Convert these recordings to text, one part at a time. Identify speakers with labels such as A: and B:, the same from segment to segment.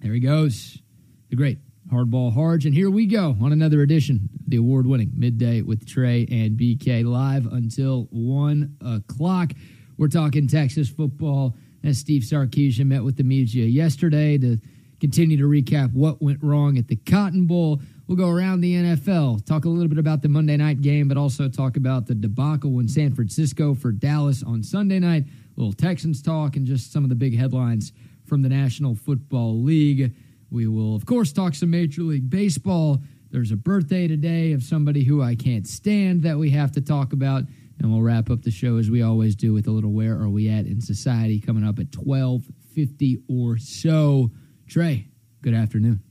A: There he goes. The great Hardball Harge. And here we go on another edition of the award winning Midday with Trey and BK live until 1 o'clock. We're talking Texas football as Steve Sarkisian met with the media yesterday to continue to recap what went wrong at the Cotton Bowl. We'll go around the NFL, talk a little bit about the Monday night game, but also talk about the debacle in San Francisco for Dallas on Sunday night. A little Texans talk and just some of the big headlines from the National Football League. We will, of course, talk some Major League Baseball. There's a birthday today of somebody who I can't stand that we have to talk about. And we'll wrap up the show as we always do with a little where are we at in society coming up at 1250 or so. Trey, good afternoon.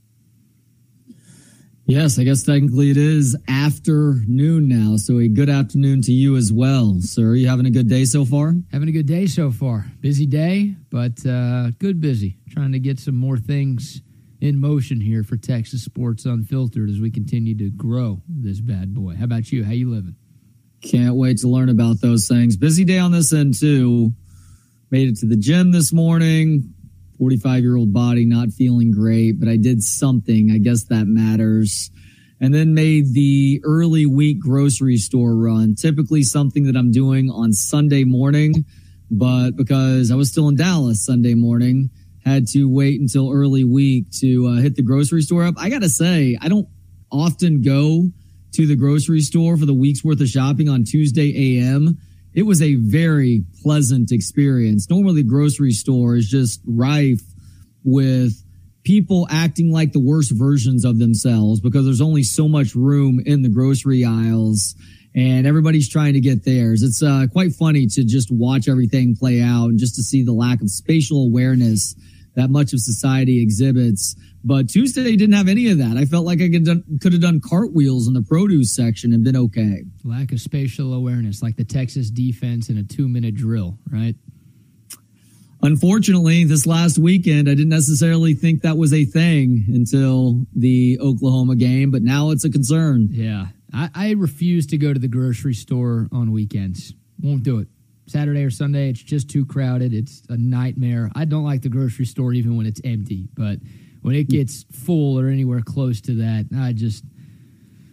B: Yes, I guess technically it is afternoon now. So a good afternoon to you as well, sir. You having a good day so far?
A: Having a good day so far. Busy day, but uh, good busy. Trying to get some more things in motion here for Texas Sports Unfiltered as we continue to grow this bad boy. How about you? How you living?
B: Can't wait to learn about those things. Busy day on this end too. Made it to the gym this morning. 45 year old body, not feeling great, but I did something. I guess that matters. And then made the early week grocery store run, typically something that I'm doing on Sunday morning. But because I was still in Dallas Sunday morning, had to wait until early week to uh, hit the grocery store up. I got to say, I don't often go to the grocery store for the week's worth of shopping on Tuesday AM. It was a very pleasant experience. Normally, the grocery store is just rife with people acting like the worst versions of themselves because there's only so much room in the grocery aisles and everybody's trying to get theirs. It's uh, quite funny to just watch everything play out and just to see the lack of spatial awareness that much of society exhibits. But Tuesday didn't have any of that. I felt like I could, done, could have done cartwheels in the produce section and been okay.
A: Lack of spatial awareness, like the Texas defense in a two minute drill, right?
B: Unfortunately, this last weekend, I didn't necessarily think that was a thing until the Oklahoma game, but now it's a concern.
A: Yeah. I, I refuse to go to the grocery store on weekends. Won't do it. Saturday or Sunday, it's just too crowded. It's a nightmare. I don't like the grocery store even when it's empty, but when it gets full or anywhere close to that, I just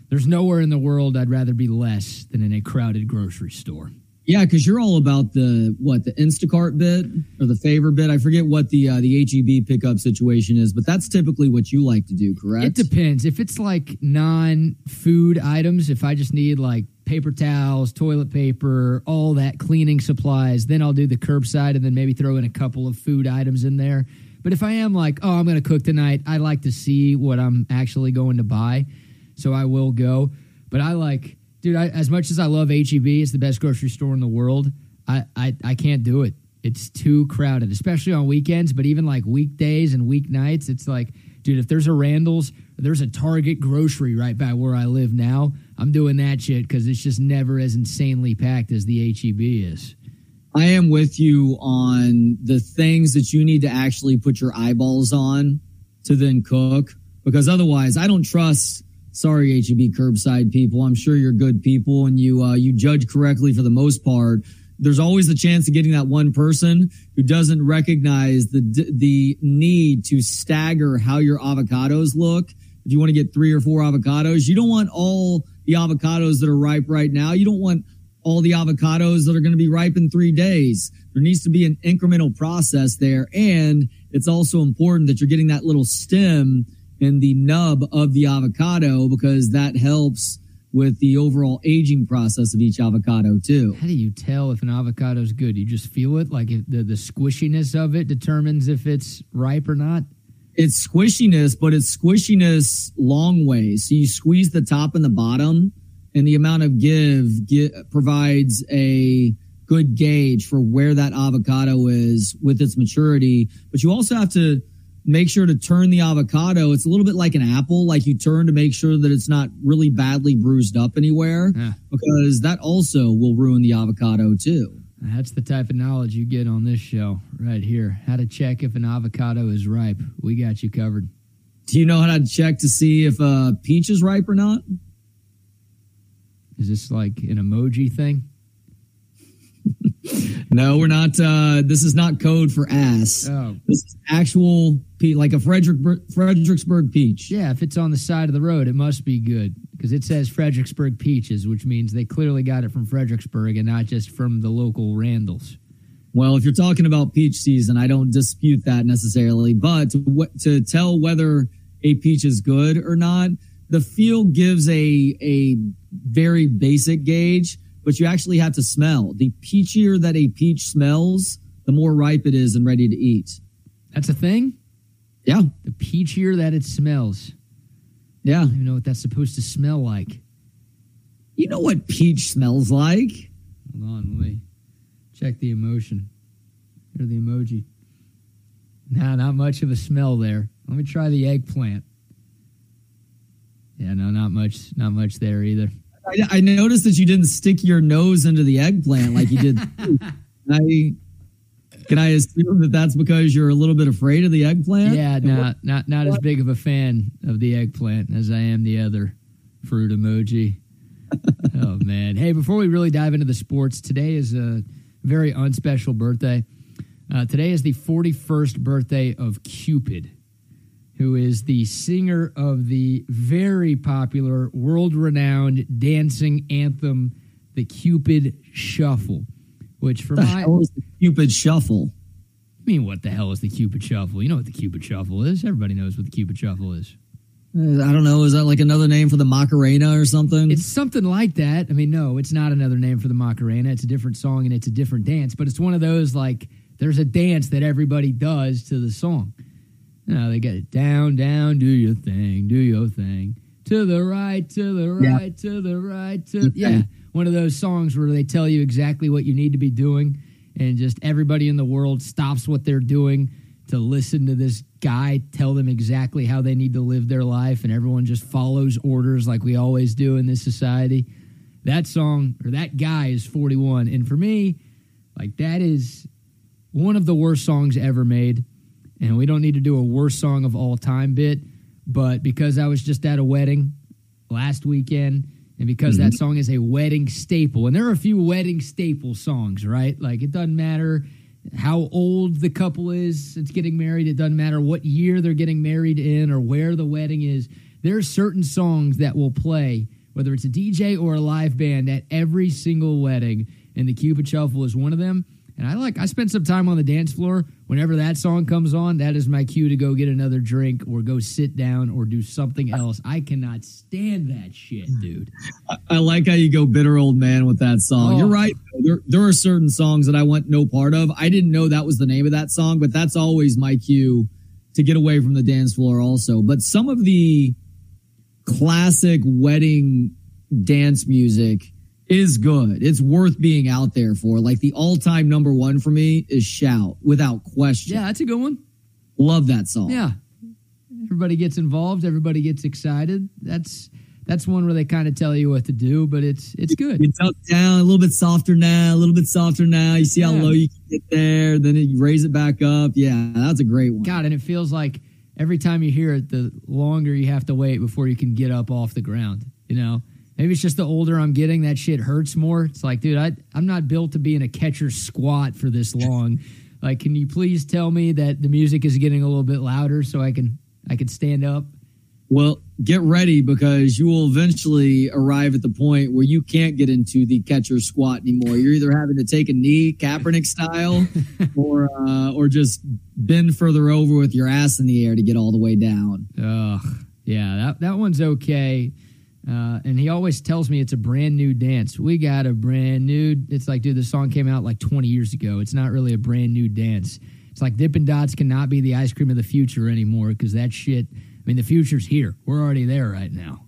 A: there's nowhere in the world I'd rather be less than in a crowded grocery store.
B: Yeah, because you're all about the what the Instacart bit or the favor bit. I forget what the uh, the HEB pickup situation is, but that's typically what you like to do, correct?
A: It depends. If it's like non-food items, if I just need like paper towels, toilet paper, all that cleaning supplies, then I'll do the curbside and then maybe throw in a couple of food items in there. But if I am like, oh, I'm going to cook tonight, I like to see what I'm actually going to buy, so I will go. But I like dude, I, as much as I love HEB, it's the best grocery store in the world. I, I, I can't do it. It's too crowded, especially on weekends, but even like weekdays and weeknights, it's like, dude, if there's a Randall's, there's a Target grocery right by where I live now, I'm doing that shit because it's just never as insanely packed as the HEB is.
B: I am with you on the things that you need to actually put your eyeballs on to then cook because otherwise I don't trust sorry HEB curbside people. I'm sure you're good people and you uh, you judge correctly for the most part. There's always the chance of getting that one person who doesn't recognize the the need to stagger how your avocados look. If you want to get three or four avocados, you don't want all the avocados that are ripe right now. You don't want all the avocados that are going to be ripe in three days. There needs to be an incremental process there. And it's also important that you're getting that little stem and the nub of the avocado because that helps with the overall aging process of each avocado too.
A: How do you tell if an avocado is good? You just feel it, like the the squishiness of it determines if it's ripe or not.
B: It's squishiness, but it's squishiness long ways. So you squeeze the top and the bottom, and the amount of give get, provides a good gauge for where that avocado is with its maturity. But you also have to make sure to turn the avocado. It's a little bit like an apple, like you turn to make sure that it's not really badly bruised up anywhere, yeah. because that also will ruin the avocado too.
A: That's the type of knowledge you get on this show right here. How to check if an avocado is ripe. We got you covered.
B: Do you know how to check to see if a peach is ripe or not?
A: Is this like an emoji thing?
B: No, we're not. Uh, this is not code for ass.
A: Oh.
B: This is actual like a Frederick Fredericksburg peach.
A: Yeah, if it's on the side of the road, it must be good because it says Fredericksburg peaches, which means they clearly got it from Fredericksburg and not just from the local Randalls.
B: Well, if you're talking about peach season, I don't dispute that necessarily, but to, to tell whether a peach is good or not, the feel gives a a very basic gauge, but you actually have to smell. The peachier that a peach smells, the more ripe it is and ready to eat.
A: That's a thing?
B: Yeah.
A: The peachier that it smells.
B: Yeah.
A: I don't even know what that's supposed to smell like.
B: You know what peach smells like?
A: Hold on, let me check the emotion. Or the emoji. Nah, not much of a smell there. Let me try the eggplant. Yeah, no, not much, not much there either.
B: I, I noticed that you didn't stick your nose into the eggplant like you did. I can I assume that that's because you're a little bit afraid of the eggplant?
A: Yeah, not not not as big of a fan of the eggplant as I am the other fruit emoji. oh man! Hey, before we really dive into the sports, today is a very unspecial birthday. Uh, today is the 41st birthday of Cupid, who is the singer of the very popular, world-renowned dancing anthem, the Cupid Shuffle. Which for
B: the
A: my
B: hell is the Cupid Shuffle?
A: I mean, what the hell is the Cupid Shuffle? You know what the Cupid Shuffle is. Everybody knows what the Cupid Shuffle is.
B: Uh, I don't know. Is that like another name for the Macarena or something?
A: It's something like that. I mean, no, it's not another name for the Macarena. It's a different song and it's a different dance, but it's one of those like there's a dance that everybody does to the song. You know, they get it down, down, do your thing, do your thing. To the right, to the right, yeah. to the right, to yeah. One of those songs where they tell you exactly what you need to be doing and just everybody in the world stops what they're doing to listen to this guy tell them exactly how they need to live their life and everyone just follows orders like we always do in this society. That song or that guy is 41 and for me, like that is one of the worst songs ever made. And we don't need to do a worst song of all time bit, but because I was just at a wedding last weekend and because mm-hmm. that song is a wedding staple, and there are a few wedding staple songs, right? Like it doesn't matter how old the couple is it's getting married, it doesn't matter what year they're getting married in or where the wedding is. There are certain songs that will play, whether it's a DJ or a live band, at every single wedding, and the Cupid Shuffle is one of them. And I like I spend some time on the dance floor. Whenever that song comes on, that is my cue to go get another drink or go sit down or do something else. I cannot stand that shit, dude.
B: I, I like how you go bitter old man with that song. Oh. You're right. There, there are certain songs that I want no part of. I didn't know that was the name of that song, but that's always my cue to get away from the dance floor also. But some of the classic wedding dance music is good. It's worth being out there for. Like the all time number one for me is Shout without question.
A: Yeah, that's a good one.
B: Love that song.
A: Yeah. Everybody gets involved, everybody gets excited. That's that's one where they kind of tell you what to do, but it's it's good.
B: You tell down a little bit softer now, a little bit softer now. You see how yeah. low you can get there, then you raise it back up. Yeah, that's a great one.
A: God, and it feels like every time you hear it, the longer you have to wait before you can get up off the ground. You know, Maybe it's just the older I'm getting, that shit hurts more. It's like, dude, I, I'm not built to be in a catcher squat for this long. like, can you please tell me that the music is getting a little bit louder so I can I can stand up?
B: Well, get ready because you will eventually arrive at the point where you can't get into the catcher squat anymore. You're either having to take a knee, Kaepernick style, or uh, or just bend further over with your ass in the air to get all the way down.
A: Ugh, yeah, that that one's okay. Uh, and he always tells me it's a brand new dance. We got a brand new. It's like, dude, the song came out like 20 years ago. It's not really a brand new dance. It's like Dippin' Dots cannot be the ice cream of the future anymore because that shit. I mean, the future's here. We're already there right now.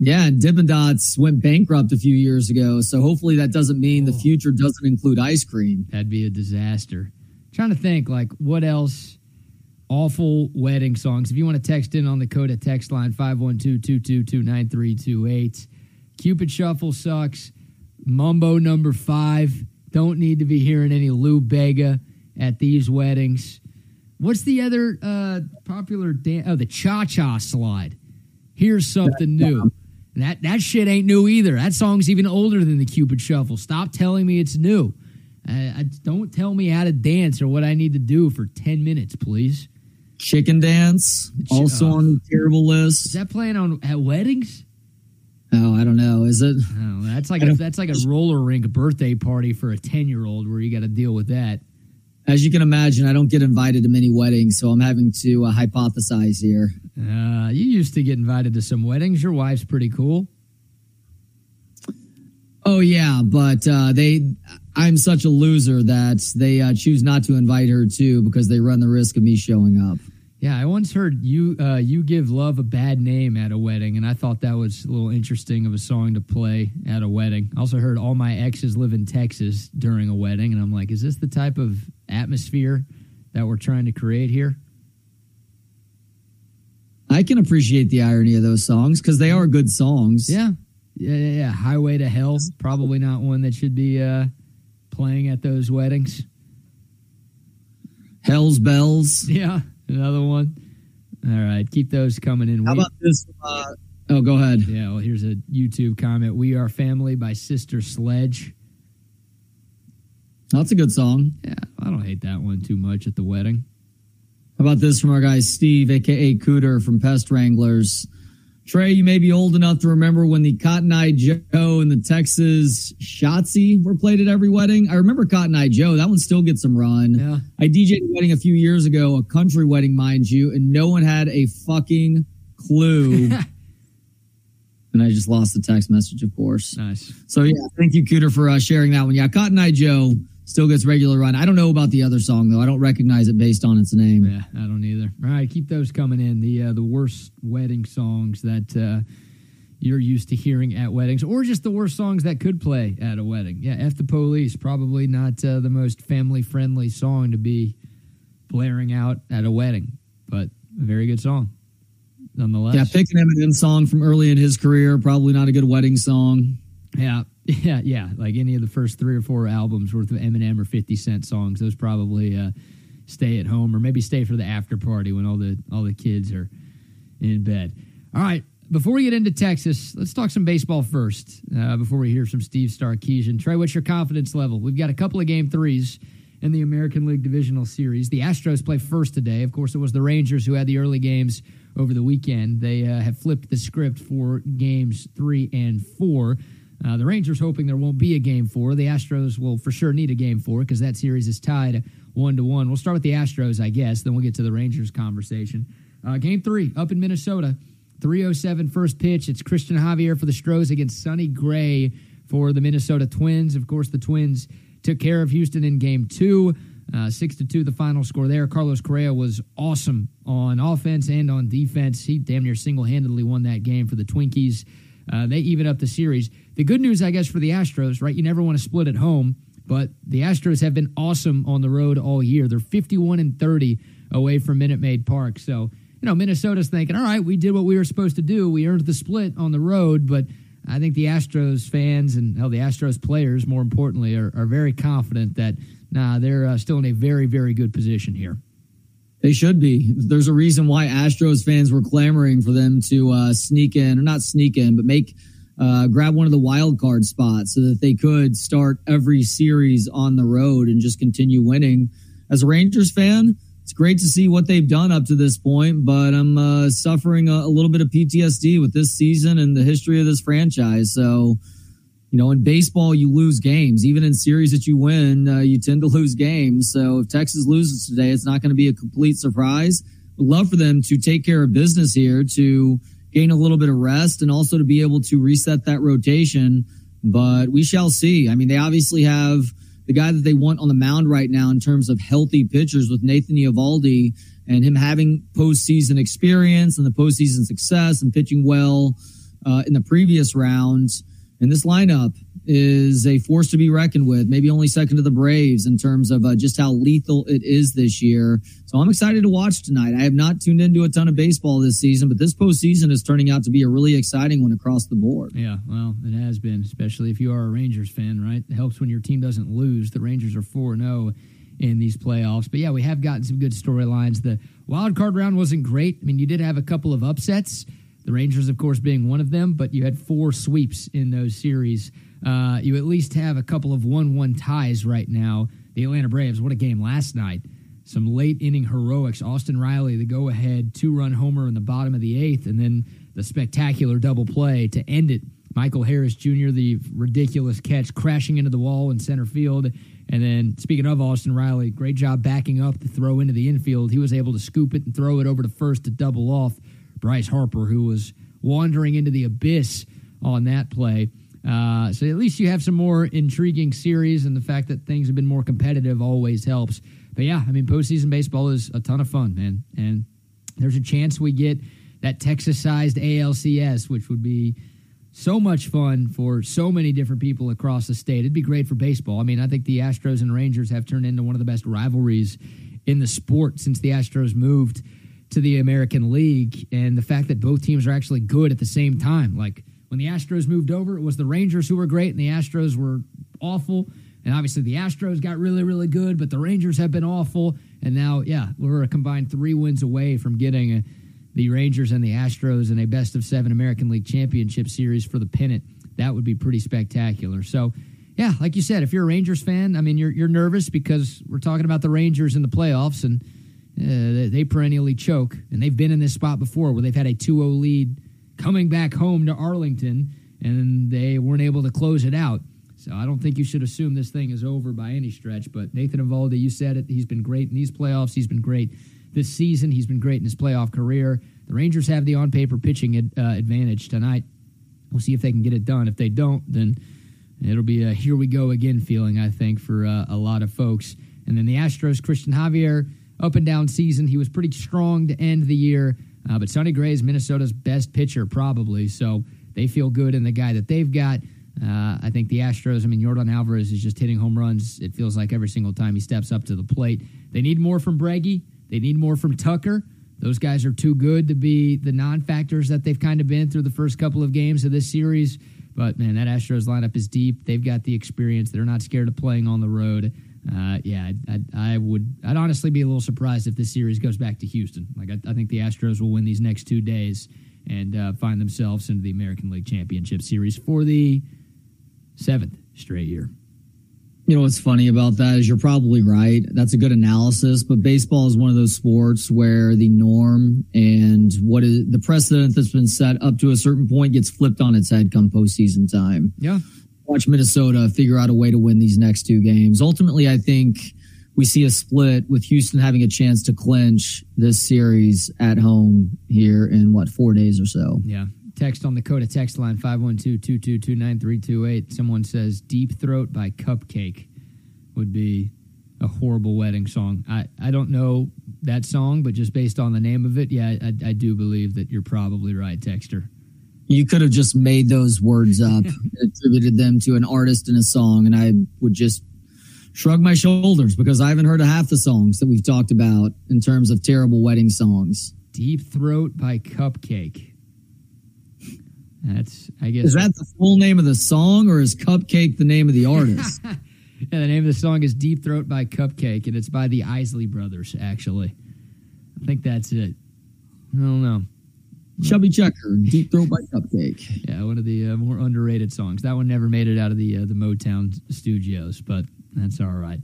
B: Yeah, and Dippin' Dots went bankrupt a few years ago, so hopefully that doesn't mean oh. the future doesn't include ice cream.
A: That'd be a disaster. I'm trying to think, like, what else? Awful wedding songs. If you want to text in on the Coda text line 512-222-9328. Cupid Shuffle sucks. Mambo number five. Don't need to be hearing any Lou Bega at these weddings. What's the other uh, popular dance? Oh, the Cha Cha Slide. Here's something new. That that shit ain't new either. That song's even older than the Cupid Shuffle. Stop telling me it's new. I, don't tell me how to dance or what I need to do for 10 minutes, please.
B: Chicken Dance, also uh, on the terrible list.
A: Is that playing on at weddings?
B: Oh, I don't know. Is it?
A: Oh, that's like a, that's like a roller rink birthday party for a 10 year old where you got to deal with that.
B: As you can imagine, I don't get invited to many weddings, so I'm having to uh, hypothesize here.
A: Uh, you used to get invited to some weddings. Your wife's pretty cool.
B: Oh yeah, but uh, they I'm such a loser that they uh, choose not to invite her too because they run the risk of me showing up.
A: Yeah, I once heard you uh, you give love a bad name at a wedding, and I thought that was a little interesting of a song to play at a wedding. I also heard all my exes live in Texas during a wedding, and I'm like, is this the type of atmosphere that we're trying to create here?
B: I can appreciate the irony of those songs because they are good songs.
A: Yeah, yeah, yeah, yeah. Highway to Hell, probably not one that should be uh, playing at those weddings.
B: Hell's Bells.
A: Yeah, another one. All right, keep those coming in.
B: How we, about this? Uh, oh, go ahead.
A: Yeah, well, here's a YouTube comment. We Are Family by Sister Sledge.
B: That's a good song.
A: Yeah, I don't hate that one too much at the wedding.
B: How about this from our guy Steve, aka Cooter from Pest Wranglers? Trey, you may be old enough to remember when the Cotton Eye Joe and the Texas Schottische were played at every wedding. I remember Cotton Eye Joe. That one still gets some run.
A: Yeah.
B: I DJed a wedding a few years ago, a country wedding, mind you, and no one had a fucking clue. and I just lost the text message, of course.
A: Nice.
B: So, yeah, thank you, Cooter, for uh, sharing that one. Yeah, Cotton Eye Joe still gets regular run. I don't know about the other song though. I don't recognize it based on its name.
A: Yeah, I don't either. All right, keep those coming in. The uh, the worst wedding songs that uh, you're used to hearing at weddings, or just the worst songs that could play at a wedding. Yeah, "F the Police" probably not uh, the most family friendly song to be blaring out at a wedding, but a very good song nonetheless.
B: Yeah, pick an Eminem song from early in his career. Probably not a good wedding song.
A: Yeah, yeah, yeah. Like any of the first three or four albums worth of Eminem or Fifty Cent songs, those probably uh, stay at home or maybe stay for the after party when all the all the kids are in bed. All right. Before we get into Texas, let's talk some baseball first. Uh, before we hear from Steve Sarkisian, Trey, what's your confidence level? We've got a couple of game threes in the American League Divisional Series. The Astros play first today. Of course, it was the Rangers who had the early games over the weekend. They uh, have flipped the script for games three and four. Uh, the Rangers hoping there won't be a game four. The Astros will for sure need a game four because that series is tied one to one. We'll start with the Astros, I guess. Then we'll get to the Rangers conversation. Uh, game three up in Minnesota. 307 first pitch. It's Cristian Javier for the Stros against Sonny Gray for the Minnesota Twins. Of course, the Twins took care of Houston in game two. Uh, six to two, the final score there. Carlos Correa was awesome on offense and on defense. He damn near single handedly won that game for the Twinkies. Uh, they even up the series. The good news, I guess, for the Astros, right? You never want to split at home, but the Astros have been awesome on the road all year. They're 51 and 30 away from Minute Maid Park. So, you know, Minnesota's thinking, all right, we did what we were supposed to do. We earned the split on the road, but I think the Astros fans and hell, the Astros players, more importantly, are, are very confident that nah, they're uh, still in a very, very good position here.
B: They should be. There's a reason why Astros fans were clamoring for them to uh, sneak in, or not sneak in, but make uh, grab one of the wild card spots so that they could start every series on the road and just continue winning. As a Rangers fan, it's great to see what they've done up to this point, but I'm uh, suffering a, a, little bit of PTSD with this season and the history of this franchise. So you know, in baseball, you lose games. Even in series that you win, uh, you tend to lose games. So if Texas loses today, it's not going to be a complete surprise. Would love for them to take care of business here to gain a little bit of rest and also to be able to reset that rotation. But we shall see. I mean, they obviously have the guy that they want on the mound right now in terms of healthy pitchers with Nathan Eovaldi and him having postseason experience and the postseason success and pitching well uh, in the previous rounds and this lineup is a force to be reckoned with, maybe only second to the Braves in terms of uh, just how lethal it is this year. So I'm excited to watch tonight. I have not tuned into a ton of baseball this season, but this postseason is turning out to be a really exciting one across the board.
A: Yeah, well, it has been, especially if you are a Rangers fan, right? It helps when your team doesn't lose. The Rangers are 4 0 in these playoffs. But yeah, we have gotten some good storylines. The wild card round wasn't great. I mean, you did have a couple of upsets. The Rangers, of course, being one of them, but you had four sweeps in those series uh, you at least have a couple of one-one ties right now. The Atlanta Braves, what a game last night! Some late inning heroics. Austin Riley, the go-ahead two-run homer in the bottom of the eighth, and then the spectacular double play to end it. Michael Harris Jr., the ridiculous catch crashing into the wall in center field. And then, speaking of Austin Riley, great job backing up the throw into the infield. He was able to scoop it and throw it over to first to double off Bryce Harper, who was wandering into the abyss on that play. Uh, so at least you have some more intriguing series, and the fact that things have been more competitive always helps. But yeah, I mean, postseason baseball is a ton of fun, man. And there's a chance we get that Texas sized ALCS, which would be so much fun for so many different people across the state. It'd be great for baseball. I mean, I think the Astros and Rangers have turned into one of the best rivalries in the sport since the Astros moved to the American League. And the fact that both teams are actually good at the same time. Like when the Astros moved over, it was the Rangers who were great and the Astros were awful. And obviously the Astros got really, really good, but the Rangers have been awful. And now, yeah, we're a combined three wins away from getting a the Rangers and the Astros in a best of seven American League Championship Series for the pennant. That would be pretty spectacular. So, yeah, like you said, if you're a Rangers fan, I mean, you're you're nervous because we're talking about the Rangers in the playoffs, and uh, they perennially choke, and they've been in this spot before where they've had a 2-0 lead coming back home to Arlington, and they weren't able to close it out. So I don't think you should assume this thing is over by any stretch. But Nathan Eovaldi, you said it. He's been great in these playoffs. He's been great this season. He's been great in his playoff career. The Rangers have the on paper pitching ad, uh, advantage tonight. We'll see if they can get it done. If they don't, then it'll be a here we go again feeling, I think, for uh, a lot of folks. And then the Astros, Cristian Javier, up and down season. He was pretty strong to end the year, uh, but Sonny Gray is Minnesota's best pitcher, probably. So they feel good in the guy that they've got. Uh, I think the Astros, I mean, Yordan Alvarez is just hitting home runs, it feels like every single time he steps up to the plate. They need more from Breggy. They need more from Tucker. Those guys are too good to be the non factors that they've kind of been through the first couple of games of this series. But man, that Astros lineup is deep. They've got the experience. They're not scared of playing on the road. Uh, yeah, I, I, would. I'd honestly be a little surprised if this series goes back to Houston. Like I, I think the Astros will win these next two days and uh, find themselves into the American League Championship Series for the seventh straight year.
B: You know what's funny about that is you're probably right. That's a good analysis, but baseball is one of those sports where the norm and what is the precedent that's been set up to a certain point gets flipped on its head come postseason time.
A: Yeah.
B: Watch Minnesota figure out a way to win these next two games. Ultimately, I think we see a split with Houston having a chance to clinch this series at home here in what, four days or so.
A: Yeah. Text on the COTA text line 512-222-9328. Someone says Deep Throat by CupcakKe would be a horrible wedding song. I, I don't know that song, but just based on the name of it, yeah, I, I do believe that you're probably right, Texter.
B: You could have just made those words up, attributed them to an artist in a song, and I would just shrug my shoulders because I haven't heard of half the songs that we've talked about in terms of terrible wedding songs.
A: Deep Throat by CupcakKe. That's I guess
B: is that the full name of the song or is CupcakKe the name of the artist?
A: yeah, the name of the song is Deep Throat by CupcakKe, and it's by the Isley Brothers. Actually, I think that's it. I don't know.
B: Chubby Checker, Deep Throat by CupcakKe.
A: Yeah, one of the uh, more underrated songs. That one never made it out of the uh, the Motown studios, but that's all right.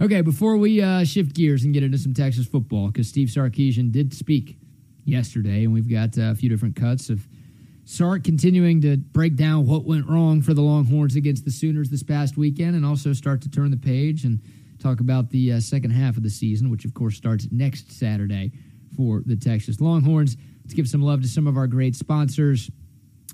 A: Okay, before we uh, shift gears and get into some Texas football, because Steve Sarkisian did speak yesterday, and we've got uh, a few different cuts of Sark continuing to break down what went wrong for the Longhorns against the Sooners this past weekend and also start to turn the page and talk about the uh, second half of the season, which of course starts next Saturday for the Texas Longhorns. Let's give some love to some of our great sponsors.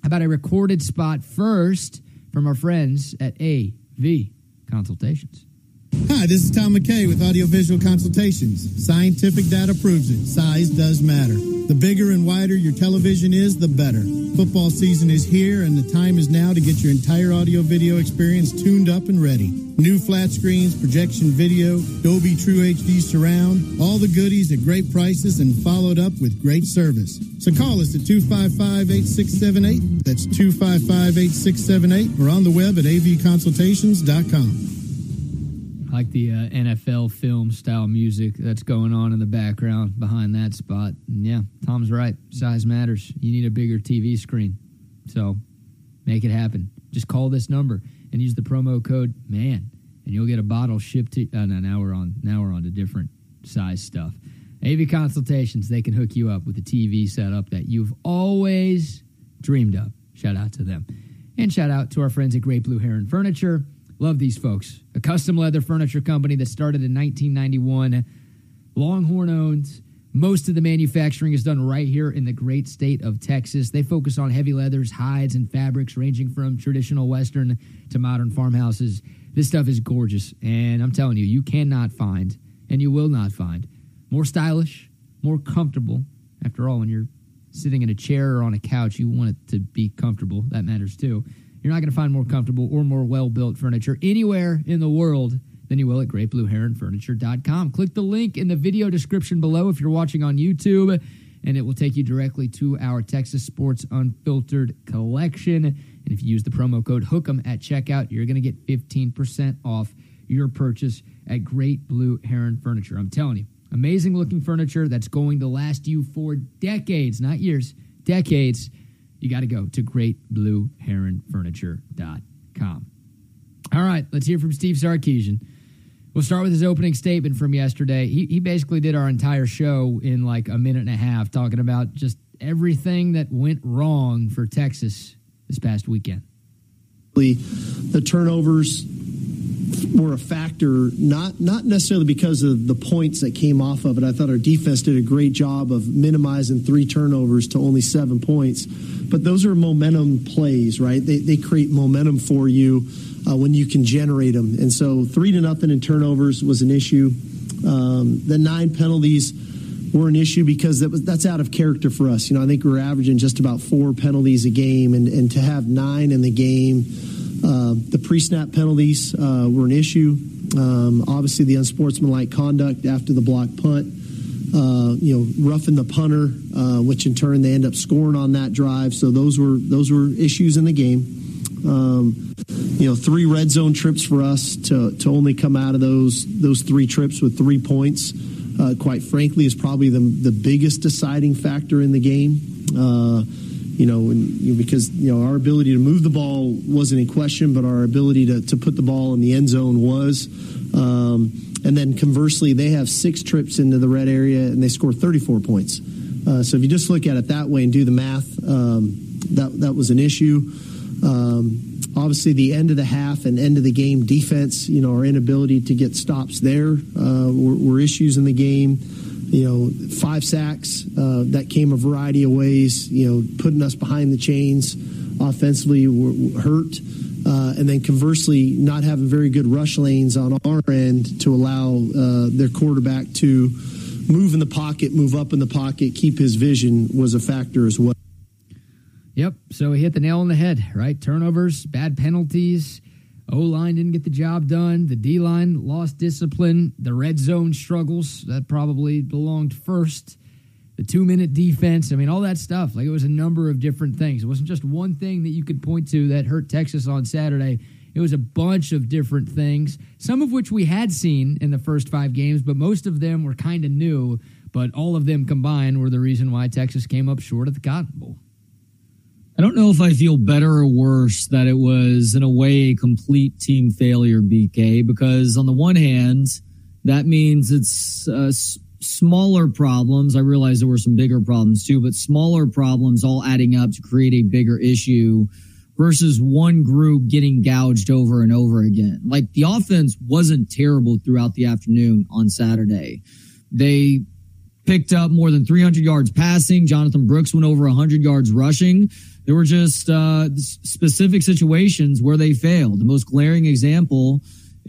A: How about a recorded spot first from our friends at AV Consultations?
C: Hi, this is Tom McKay with Audiovisual Consultations. Scientific data proves it. Size does matter. The bigger and wider your television is, the better. Football season is here, and the time is now to get your entire audio video experience tuned up and ready. New flat screens, projection video, Dolby True HD surround, all the goodies at great prices and followed up with great service. So call us at 255 8678. That's 255 8678 or on the web at avconsultations.com
A: like the uh, NFL film style music that's going on in the background behind that spot. And yeah, Tom's right. Size matters. You need a bigger TV screen. So make it happen. Just call this number and use the promo code MAN, and you'll get a bottle shipped to. Uh, no, now we're on. Now we're on to different size stuff. AV Consultations, they can hook you up with a TV setup that you've always dreamed of. Shout out to them. And shout out to our friends at Great Blue Heron Furniture. Love these folks. A custom leather furniture company that started in 1991. Longhorn owns. Most of the manufacturing is done right here in the great state of Texas. They focus on heavy leathers, hides, and fabrics ranging from traditional Western to modern farmhouses. This stuff is gorgeous, and I'm telling you, you cannot find, and you will not find, more stylish, more comfortable. After all, when you're sitting in a chair or on a couch, you want it to be comfortable. That matters too. You're not going to find more comfortable or more well built furniture anywhere in the world than you will at greatblueheronfurniture.com. Click the link in the video description below if you're watching on YouTube, and it will take you directly to our Texas Sports Unfiltered collection. And if you use the promo code HOOK'em at checkout, you're going to get 15% off your purchase at Great Blue Heron Furniture. I'm telling you, amazing looking furniture that's going to last you for decades, not years, decades. You got to go to greatblueheronfurniture.com. All right, let's hear from Steve Sarkisian. We'll start with his opening statement from yesterday. He, he basically did our entire show in like a minute and a half, talking about just everything that went wrong for Texas this past weekend.
D: The turnovers were a factor, not not necessarily because of the points that came off of it. I thought our defense did a great job of minimizing three turnovers to only seven points. But those are momentum plays, right? They, they create momentum for you uh, when you can generate them. And so three to nothing in turnovers was an issue. Um, the nine penalties were an issue because that was that's out of character for us. You know, I think we are averaging just about four penalties a game, and, and to have nine in the game, uh, the pre-snap penalties uh, were an issue. Um, obviously, the unsportsmanlike conduct after the block punt. Uh, you know, roughing the punter, uh, which in turn they end up scoring on that drive. So those were those were issues in the game. Um, you know, three red zone trips for us to to only come out of those those three trips with three points. Uh, quite frankly, is probably the the biggest deciding factor in the game. Uh, you know, and, you know, because you know our ability to move the ball wasn't in question, but our ability to to put the ball in the end zone was. Um, and then conversely, they have six trips into the red area and they score 34 points. Uh, so if you just look at it that way and do the math, um, that that was an issue. Um, obviously, the end of the half and end of the game defense, you know, our inability to get stops there uh, were, were, issues in the game. You know, five sacks uh, that came a variety of ways. You know, putting us behind the chains offensively were, hurt. Uh, and then conversely, not having very good rush lanes on our end to allow uh, their quarterback to move in the pocket, move up in the pocket, keep his vision was a factor as well.
A: Yep. So he hit the nail on the head, right? Turnovers, bad penalties. O line didn't get the job done. The D line lost discipline. The red zone struggles. That probably belonged first. The two minute defense. I mean, all that stuff. Like it was a number of different things. It wasn't just one thing that you could point to that hurt Texas on Saturday. It was a bunch of different things, some of which we had seen in the first five games, but most of them were kind of new. But all of them combined were the reason why Texas came up short at the Cotton Bowl.
B: I don't know if I feel better or worse that it was, in a way, a complete team failure, BK, because on the one hand, that means it's uh, smaller problems. I realize there were some bigger problems too, but smaller problems all adding up to create a bigger issue versus one group getting gouged over and over again. Like the offense wasn't terrible throughout the afternoon on Saturday. They picked up more than 300 yards passing. Jonathan Brooks went over 100 yards rushing. There were just uh, specific situations where they failed. The most glaring example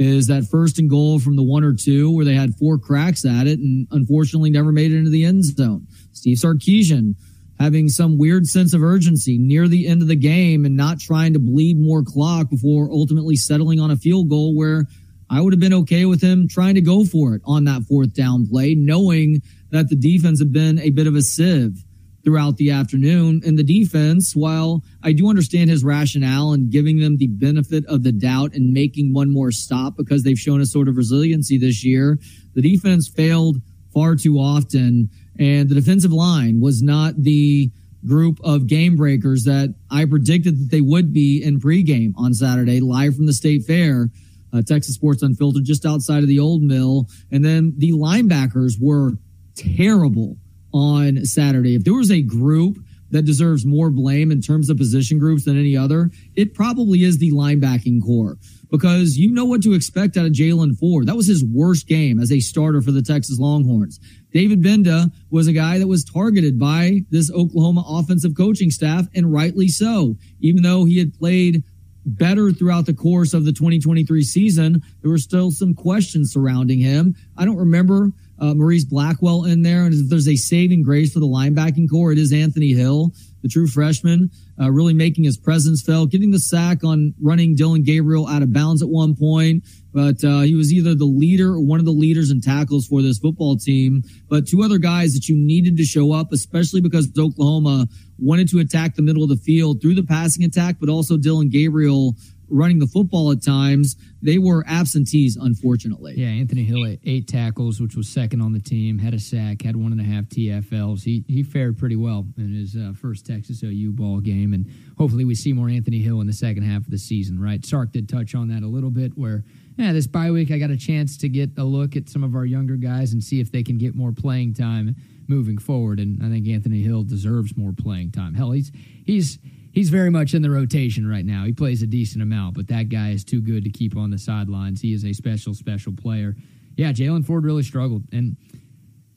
B: is that first and goal from the one or two where they had four cracks at it and unfortunately never made it into the end zone. Steve Sarkisian having some weird sense of urgency near the end of the game and not trying to bleed more clock before ultimately settling on a field goal where I would have been okay with him trying to go for it on that fourth down play, knowing that the defense had been a bit of a sieve throughout the afternoon. And the defense, while I do understand his rationale and giving them the benefit of the doubt and making one more stop because they've shown a sort of resiliency this year, the defense failed far too often. And the defensive line was not the group of game breakers that I predicted that they would be in pregame on Saturday, live from the state fair. Uh, Texas Sports Unfiltered, just outside of the old mill. And then the linebackers were terrible on Saturday. If there was a group that deserves more blame in terms of position groups than any other, it probably is the linebacking corps because you know what to expect out of Jaylan Ford. That was his worst game as a starter for the Texas Longhorns. David Gbenda was a guy that was targeted by this Oklahoma offensive coaching staff, and rightly so. Even though he had played better throughout the course of the 2023 season, there were still some questions surrounding him. I don't remember uh, Morice Blackwell in there. And if there's a saving grace for the linebacking corps, it is Anthony Hill, the true freshman, uh, really making his presence felt, getting the sack on running Dillon Gabriel out of bounds at one point. But uh, he was either the leader or one of the leaders in tackles for this football team. But two other guys that you needed to show up, especially because Oklahoma wanted to attack the middle of the field through the passing attack, but also Dillon Gabriel running the football at times. They were absentees, unfortunately.
A: Yeah, Anthony Hill had eight tackles, which was second on the team, had a sack, had one and a half TFLs. He he fared pretty well in his uh, first Texas OU ball game, and hopefully we see more Anthony Hill in the second half of the season. Right, Sark did touch on that a little bit, where yeah, this bye week I got a chance to get a look at some of our younger guys and see if they can get more playing time moving forward. And I think Anthony Hill deserves more playing time. Hell, he's he's he's very much in the rotation right now. He plays a decent amount, but that guy is too good to keep on the sidelines. He is a special, special player. Yeah, Jaylan Ford really struggled, and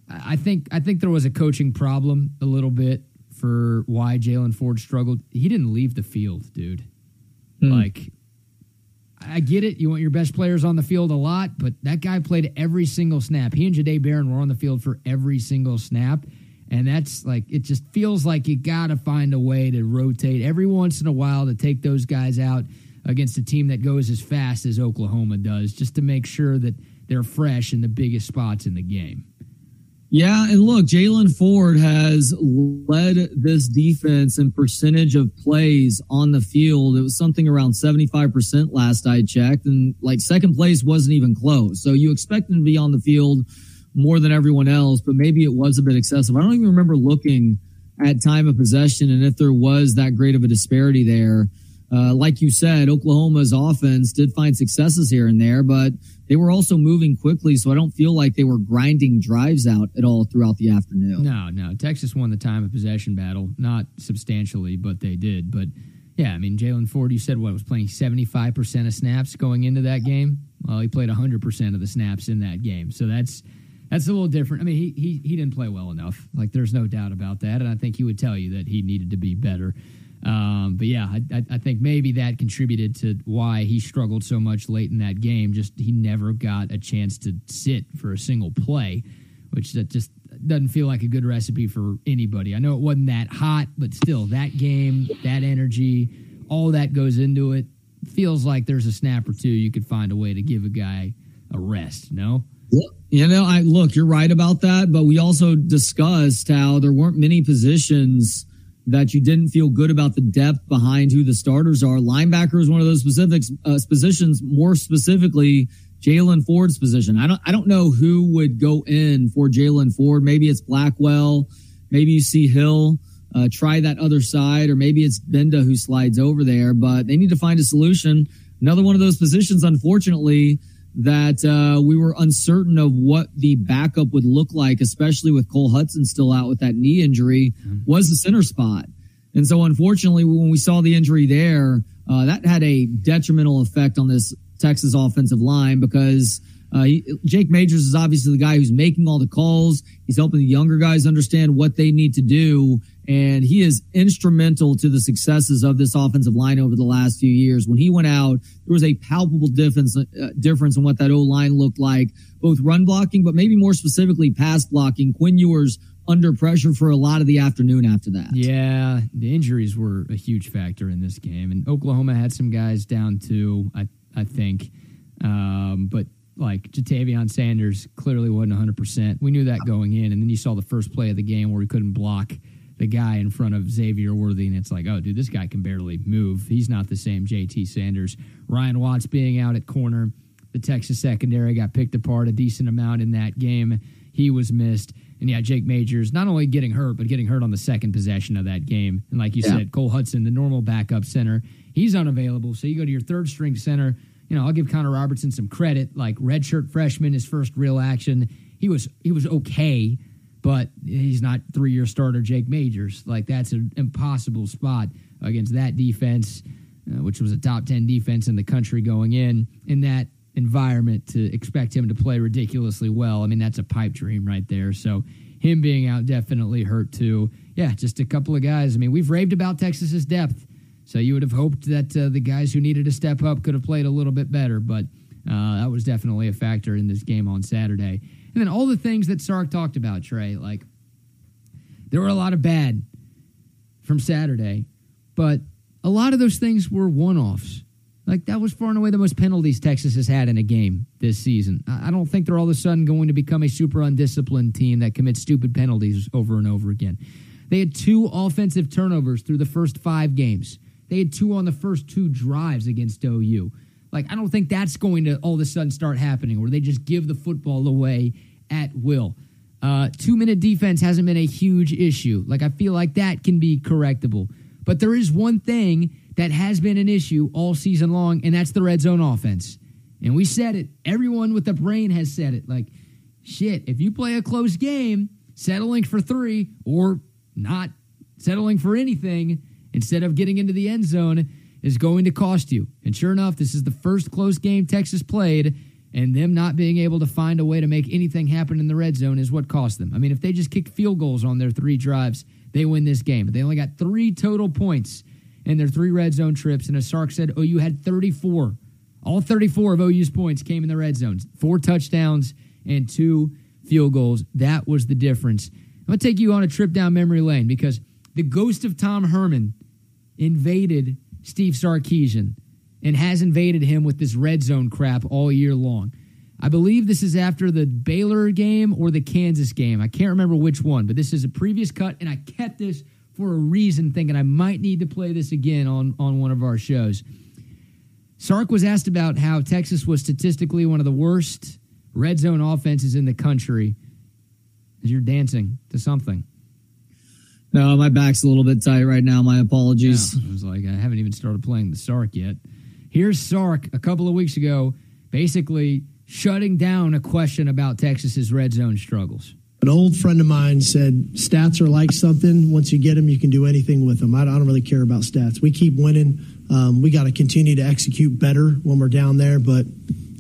A: I think I think there was a coaching problem a little bit for why Jaylan Ford struggled. He didn't leave the field, dude. Hmm. Like, I get it. You want your best players on the field a lot, but that guy played every single snap. He and Jahdae Barron were on the field for every single snap. And that's like, it just feels like you got to find a way to rotate every once in a while to take those guys out against a team that goes as fast as Oklahoma does, just to make sure that they're fresh in the biggest spots in the game.
B: Yeah, and look, Jaylan Ford has led this defense in percentage of plays on the field. It was something around 75% last I checked, and like second place wasn't even close. So you expect him to be on the field more than everyone else, but maybe it was a bit excessive. I don't even remember looking at time of possession and if there was that great of a disparity there. Uh, like you said, Oklahoma's offense did find successes here and there, but they were also moving quickly, so I don't feel like they were grinding drives out at all throughout the afternoon.
A: No, no. Texas won the time of possession battle, not substantially, but they did. But yeah, I mean, Jaylan Ford, you said what was playing 75% of snaps going into that game? Well, he played 100% of the snaps in that game. So that's that's a little different. I mean, he he he didn't play well enough. Like, there's no doubt about that, and I think he would tell you that he needed to be better. Um, but yeah, I, I, think maybe that contributed to why he struggled so much late in that game. Just he never got a chance to sit for a single play, which that just doesn't feel like a good recipe for anybody. I know it wasn't that hot, but still, that game, that energy, all that goes into it. Feels like there's a snap or two you could find a way to give a guy a rest. No.
B: You know, I look, you're right about that, but we also discussed how there weren't many positions that you didn't feel good about the depth behind who the starters are. Linebacker is one of those specific uh, positions, more specifically Jaylan Ford's position. I don't, I don't know who would go in for Jaylan Ford. Maybe it's Blackwell. Maybe you see Hill uh, try that other side, or maybe it's Gbenda who slides over there. But they need to find a solution. Another one of those positions, unfortunately that uh, we were uncertain of what the backup would look like, especially with Cole Hudson still out with that knee injury, mm-hmm. was the center spot. And so, unfortunately, when we saw the injury there, uh, that had a detrimental effect on this Texas offensive line because uh, he, Jake Majors is obviously the guy who's making all the calls. He's helping the younger guys understand what they need to do. And he is instrumental to the successes of this offensive line over the last few years. When he went out, there was a palpable difference, uh, difference in what that O line looked like, both run blocking, but maybe more specifically pass blocking. Quinn Ewers under pressure for a lot of the afternoon after that.
A: Yeah, the injuries were a huge factor in this game. And Oklahoma had some guys down too, I, I think. Um, but like Ja'Tavion Sanders clearly wasn't 100%. We knew that going in. And then you saw the first play of the game where he couldn't block the guy in front of Xavier Worthy. And it's like, oh, dude, this guy can barely move. He's not the same JT Sanders. Ryan Watts being out at corner. The Texas secondary got picked apart a decent amount in that game. He was missed. And yeah, Jake Majors not only getting hurt, but getting hurt on the second possession of that game. And like you
B: Yeah.
A: said, Cole Hudson, the normal backup center, he's unavailable. So you go to your third string center. You know, I'll give Connor Robertson some credit. Like redshirt freshman, his first real action, he was he was okay, but he's not three year starter Jake Majors. Like that's an impossible spot against that defense, uh, which was a top ten defense in the country going in in that environment to expect him to play ridiculously well. I mean, that's a pipe dream right there. So him being out definitely hurt too. Yeah, just a couple of guys. I mean, we've raved about Texas's depth. So you would have hoped that uh, the guys who needed to step up could have played a little bit better, but uh, that was definitely a factor in this game on Saturday. And then all the things that Sark talked about, Trey, like there were a lot of bad from Saturday, but a lot of those things were one offs. Like that was far and away the most penalties Texas has had in a game this season. I don't think they're all of a sudden going to become a super undisciplined team that commits stupid penalties over and over again. They had two offensive turnovers through the first five games. They had two on the first two drives against OU. Like I don't think that's going to all of a sudden start happening where they just give the football away at will. Uh, two minute defense hasn't been a huge issue. Like I feel like that can be correctable. But there is one thing that has been an issue all season long, and that's the red zone offense. And we said it. Everyone with a brain has said it. Like, shit, if you play a close game, settling for three or not settling for anything instead of getting into the end zone is going to cost you. And sure enough, this is the first close game Texas played, and them not being able to find a way to make anything happen in the red zone is what cost them. I mean, if they just kick field goals on their three drives, they win this game. But they only got three total points in their three red zone trips, and as Sark said, OU had 34. All 34 of OU's points came in the red zones. Four touchdowns and two field goals. That was the difference. I'm going to take you on a trip down memory lane because the ghost of Tom Herman invaded Steve Sarkisian and has invaded him with this red zone crap all year long. I believe this is after the Baylor game or the Kansas game. I can't remember which one, but this is a previous cut, and I kept this for a reason, thinking I might need to play this again on, on one of our shows. Sark was asked about how Texas was statistically one of the worst red zone offenses in the country. You're dancing to something.
B: No, my back's a little bit tight right now. My apologies.
A: Yeah, I was like, I haven't even started playing the Sark yet. Here's Sark a couple of weeks ago, basically shutting down a question about Texas's red zone struggles.
D: An old friend of mine said stats are like something. Once you get them, you can do anything with them. I don't, I don't really care about stats. We keep winning. Um, we got to continue to execute better when we're down there. But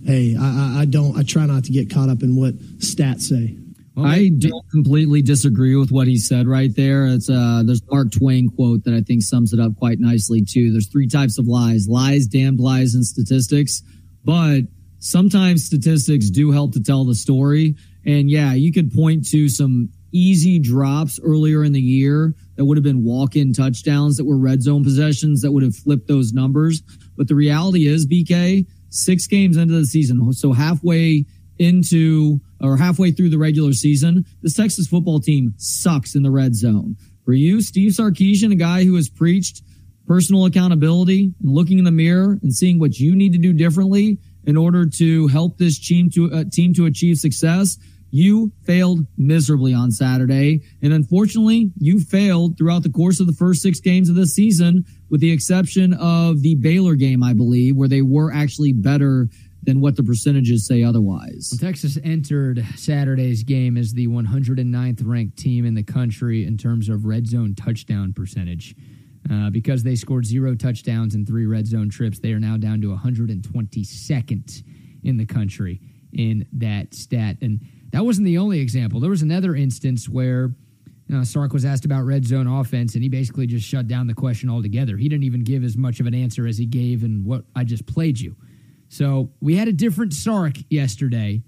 D: hey, I, I, I don't. I try not to get caught up in what stats say.
A: Well,
B: I don't completely disagree with what he said right there. It's uh there's Mark Twain quote that I think sums it up quite nicely too. There's three types of lies. Lies, damned lies, and statistics. But sometimes statistics do help to tell the story. And yeah, you could point to some easy drops earlier in the year that would have been walk-in touchdowns that were red zone possessions that would have flipped those numbers. But the reality is, BK, six games into the season, so halfway into or halfway through the regular season, this Texas football team sucks in the red zone. For you, Steve Sarkisian, a guy who has preached personal accountability and looking in the mirror and seeing what you need to do differently in order to help this team to uh, team to achieve success. You failed miserably on Saturday. And unfortunately, you failed throughout the course of the first six games of this season, with the exception of the Baylor game, I believe, where they were actually better than what the percentages say otherwise.
A: Texas entered Saturday's game as the 109th ranked team in the country in terms of red zone touchdown percentage. Uh, because they scored zero touchdowns in three red zone trips, they are now down to 122nd in the country in that stat. And that wasn't the only example. There was another instance where you know, Sark was asked about red zone offense, and he basically just shut down the question altogether. He didn't even give as much of an answer as he gave in what I just played you. So we had a different Sark yesterday,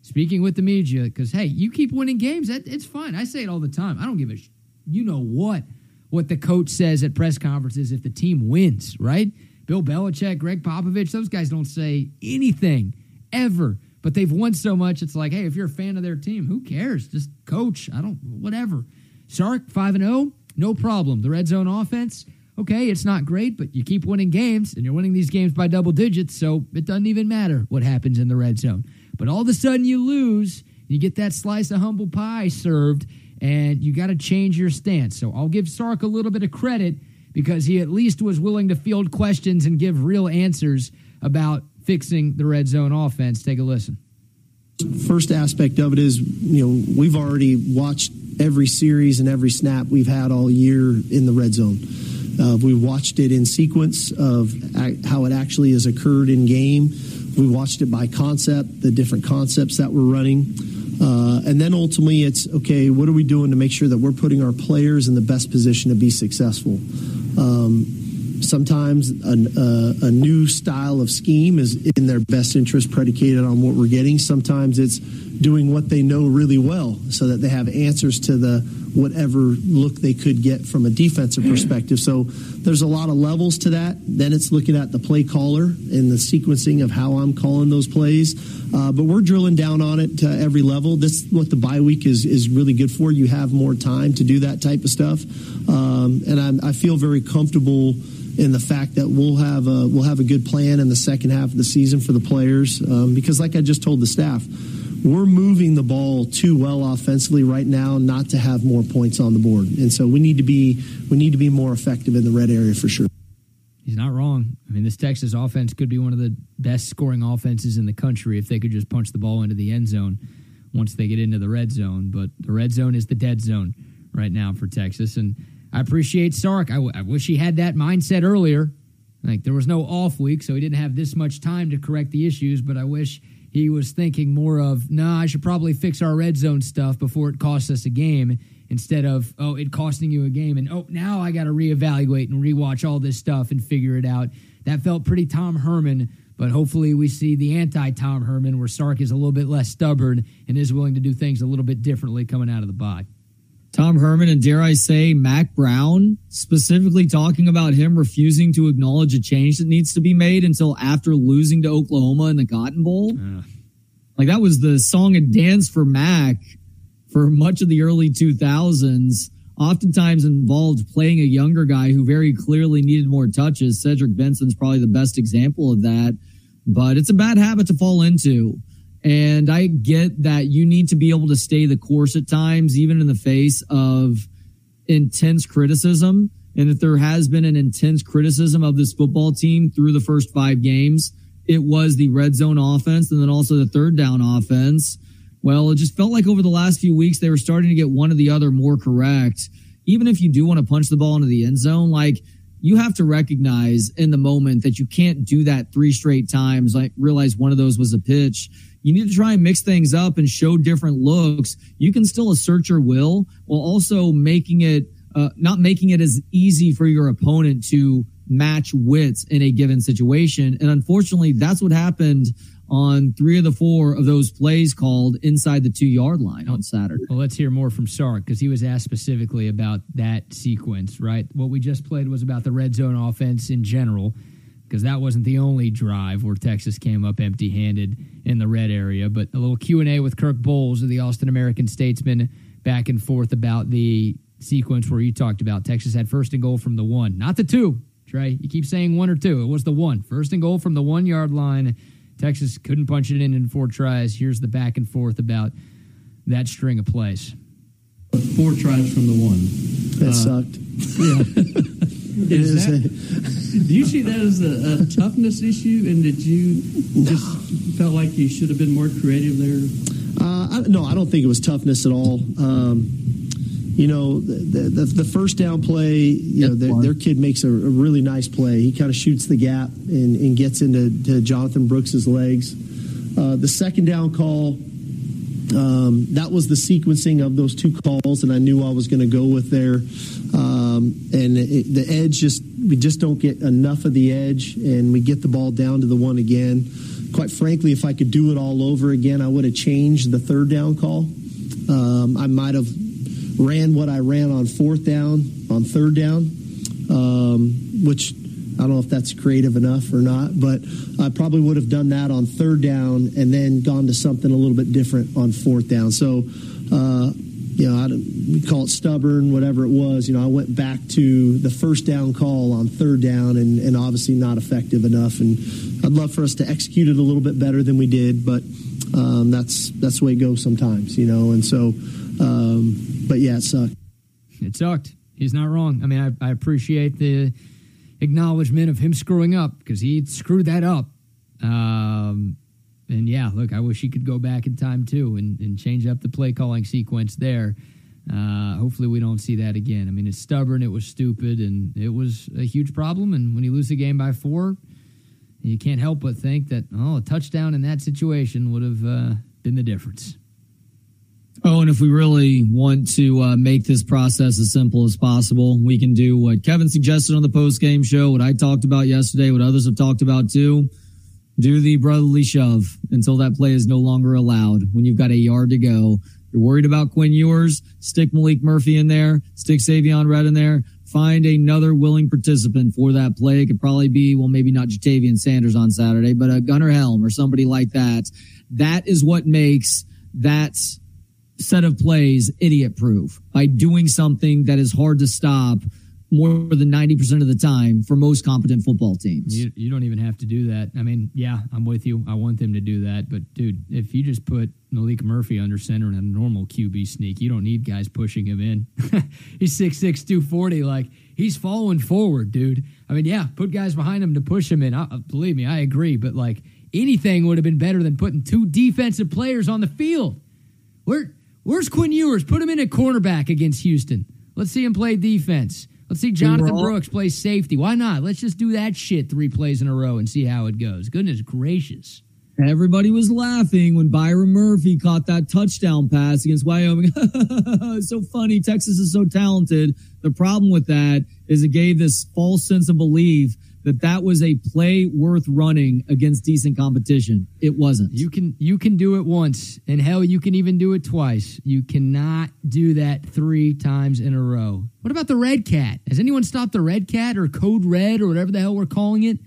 A: speaking with the media, because hey, you keep winning games, that it's fine. I say it all the time. I don't give a, sh- you know what, what the coach says at press conferences if the team wins, right? Bill Belichick, Gregg Popovich, those guys don't say anything ever, but they've won so much. It's like, hey, if you're a fan of their team, who cares? Just coach. I don't, whatever. Sark five and zero, no problem. The red zone offense okay, it's not great, but you keep winning games and you're winning these games by double digits, so it doesn't even matter what happens in the red zone. But all of a sudden you lose You get that slice of humble pie served, and you got to change your stance. So I'll give Sark a little bit of credit because he at least was willing to field questions and give real answers about fixing the red zone offense. Take a listen.
D: First aspect of it is, you know, we've already watched every series and every snap we've had all year in the red zone. Uh, we watched it in sequence of how it actually has occurred in game. We watched it by concept, the different concepts that we're running. Uh, and then ultimately, it's okay, what are we doing to make sure that we're putting our players in the best position to be successful? Um, sometimes a, a, new style of scheme is in their best interest predicated on what we're getting. Sometimes it's doing what they know really well so that they have answers to the whatever look they could get from a defensive perspective. So there's a lot of levels to that. Then it's looking at the play caller and the sequencing of how I'm calling those plays. Uh, but we're drilling down on it to every level. This is what the bye week is is really good for. You have more time to do that type of stuff, um, and I'm, I feel very comfortable in the fact that we'll have a we'll have a good plan in the second half of the season for the players um, because, like I just told the staff we're moving the ball too well offensively right now not to have more points on the board. And so we need to be we need to be more effective in the red area for sure.
A: He's not wrong. I mean, this Texas offense could be one of the best scoring offenses in the country if they could just punch the ball into the end zone once they get into the red zone. But the red zone is the dead zone right now for Texas. And I appreciate Sark. I, w- I wish he had that mindset earlier. Like there was no off week, so he didn't have this much time to correct the issues. But I wish he was thinking more of, nah, I should probably fix our red zone stuff before it costs us a game instead of, oh, it costing you a game. And, oh, now I got to reevaluate and rewatch all this stuff and figure it out. That felt pretty Tom Herman, but hopefully we see the anti Tom Herman where Sark is a little bit less stubborn and is willing to do things a little bit differently coming out of the bye.
B: Tom Herman and dare I say Mack Brown, specifically talking about him refusing to acknowledge a change that needs to be made until after losing to Oklahoma in the Cotton Bowl. Uh. Like that was the song and dance for Mack for much of the early 2000s. Oftentimes involved playing a younger guy who very clearly needed more touches. Cedric Benson's probably the best example of that, but it's a bad habit to fall into. And I get that you need to be able to stay the course at times, even in the face of intense criticism. And if there has been an intense criticism of this football team through the first five games, it was the red zone offense and then also the third down offense. Well, it just felt like over the last few weeks, they were starting to get one or the other more correct. Even if you do want to punch the ball into the end zone, like you have to recognize in the moment that you can't do that three straight times. Like realize one of those was a pitch you need to try and mix things up and show different looks. You can still assert your will while also making it, uh, not making it as easy for your opponent to match wits in a given situation. And unfortunately, that's what happened on three of the four of those plays called inside the two yard line on Saturday.
A: Well, let's hear more from Sark because he was asked specifically about that sequence, right? What we just played was about the red zone offense in general because that wasn't the only drive where Texas came up empty-handed in the red area. But a little Q and A with Kirk Bohls of the Austin American Statesman, back and forth about the sequence where you talked about Texas had first and goal from the one, not the two. Trey, you keep saying one or two. It was the one. First and goal from the one yard line. Texas couldn't punch it in in four tries. Here's the back and forth about that string of plays.
E: Four tries from the one.
D: That uh, sucked.
E: Yeah. Is that, do you see that as a, a, toughness issue, and that you just felt like you should have been more creative there?
D: Uh, I, no, I don't think it was toughness at all. Um, you know, the, the, the, first down play, you know, their, their, kid makes a, a, really nice play. He kind of shoots the gap and, and gets into Jonathan Brooks's legs. Uh, the second down call, um, that was the sequencing of those two calls, and I knew I was going to go with there. Um, and it, the edge just we just don't get enough of the edge, and we get the ball down to the one again. Quite frankly, if I could do it all over again, I would have changed the third down call. Um, I might have ran what I ran on fourth down on third down, um, which I don't know if that's creative enough or not, but I probably would have done that on third down and then gone to something a little bit different on fourth down. So, uh, you know, I, we call it stubborn, whatever it was. You know, I went back to the first down call on third down and, and obviously not effective enough. And I'd love for us to execute it a little bit better than we did, but um, that's that's the way it goes sometimes, you know. And so, um, but yeah, it sucked.
A: It sucked. He's not wrong. I mean, I, I appreciate the acknowledgement of him screwing up because he screwed that up. Um, and yeah, look, I wish he could go back in time too and, and change up the play calling sequence there. Uh, hopefully, we don't see that again. I mean, it's stubborn, it was stupid, and it was a huge problem. And when you lose the game by four, you can't help but think that, oh, a touchdown in that situation would have uh, been the difference.
B: Oh, and if we really want to uh, make this process as simple as possible, we can do what Kevin suggested on the post game show, what I talked about yesterday, what others have talked about too. Do the brotherly shove until that play is no longer allowed. When you've got a yard to go, you're worried about Quinn Ewers, stick Maalik Murphy in there, stick Savion Red in there, find another willing participant for that play. It could probably be, well, maybe not Ja'Tavion Sanders on Saturday, but a Gunnar Helm or somebody like that. That is what makes that set of plays idiot proof by doing something that is hard to stop more than 90% of the time for most competent football teams.
A: You, you, don't even have to do that. I mean, yeah, I'm with you. I want them to do that. But, dude, if you just put Maalik Murphy under center in a normal QB sneak, you don't need guys pushing him in. he's 6'6, 240. Like, he's following forward, dude. I mean, yeah, put guys behind him to push him in. I, believe me, I agree. But, like, anything would have been better than putting two defensive players on the field. Where Where's Quinn Ewers? Put him in at cornerback against Houston. Let's see him play defense. Let's see Jonathan Brooks play safety. Why not? Let's just do that shit three plays in a row and see how it goes. Goodness gracious.
B: Everybody was laughing when Byron Murphy caught that touchdown pass against Wyoming. so funny. Texas is so talented. The problem with that is it gave this false sense of belief that that was a play worth running against decent competition. It wasn't.
A: You can you can do it once, and hell, you can even do it twice. You cannot do that three times in a row. What about the red cat? Has anyone stopped the red cat or code red or whatever the hell we're calling it?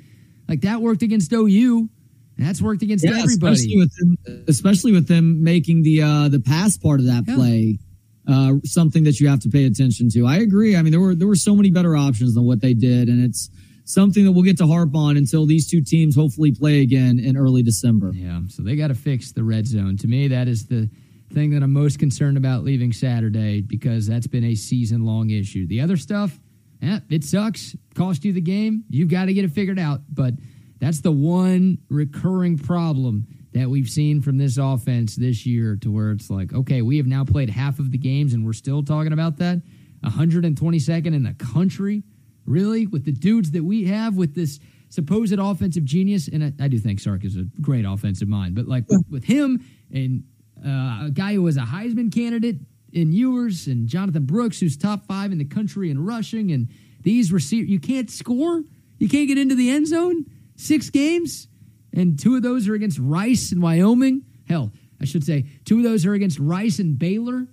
A: Like that worked against OU. And that's worked against yeah, everybody,
B: especially with them, especially with them making the uh, the pass part of that yeah. play uh, something that you have to pay attention to. I agree. I mean, there were there were so many better options than what they did, and it's something that we'll get to harp on until these two teams hopefully play again in early December.
A: Yeah, so they got to fix the red zone. To me, that is the thing that I'm most concerned about leaving Saturday because that's been a season long issue. The other stuff, yeah, it sucks, cost you the game. You've got to get it figured out. But that's the one recurring problem that we've seen from this offense this year to where it's like, okay, we have now played half of the games and we're still talking about that. 122nd in the country Really? With the dudes that we have with this supposed offensive genius, and I, I do think Sark is a great offensive mind, but like with, with him and uh, a guy who was a Heisman candidate in Ewers and Jonathan Brooks, who's top five in the country in rushing, and these receivers, you can't score, you can't get into the end zone. Six games, and two of those are against Rice and Wyoming. Hell, I should say two of those are against Rice and Baylor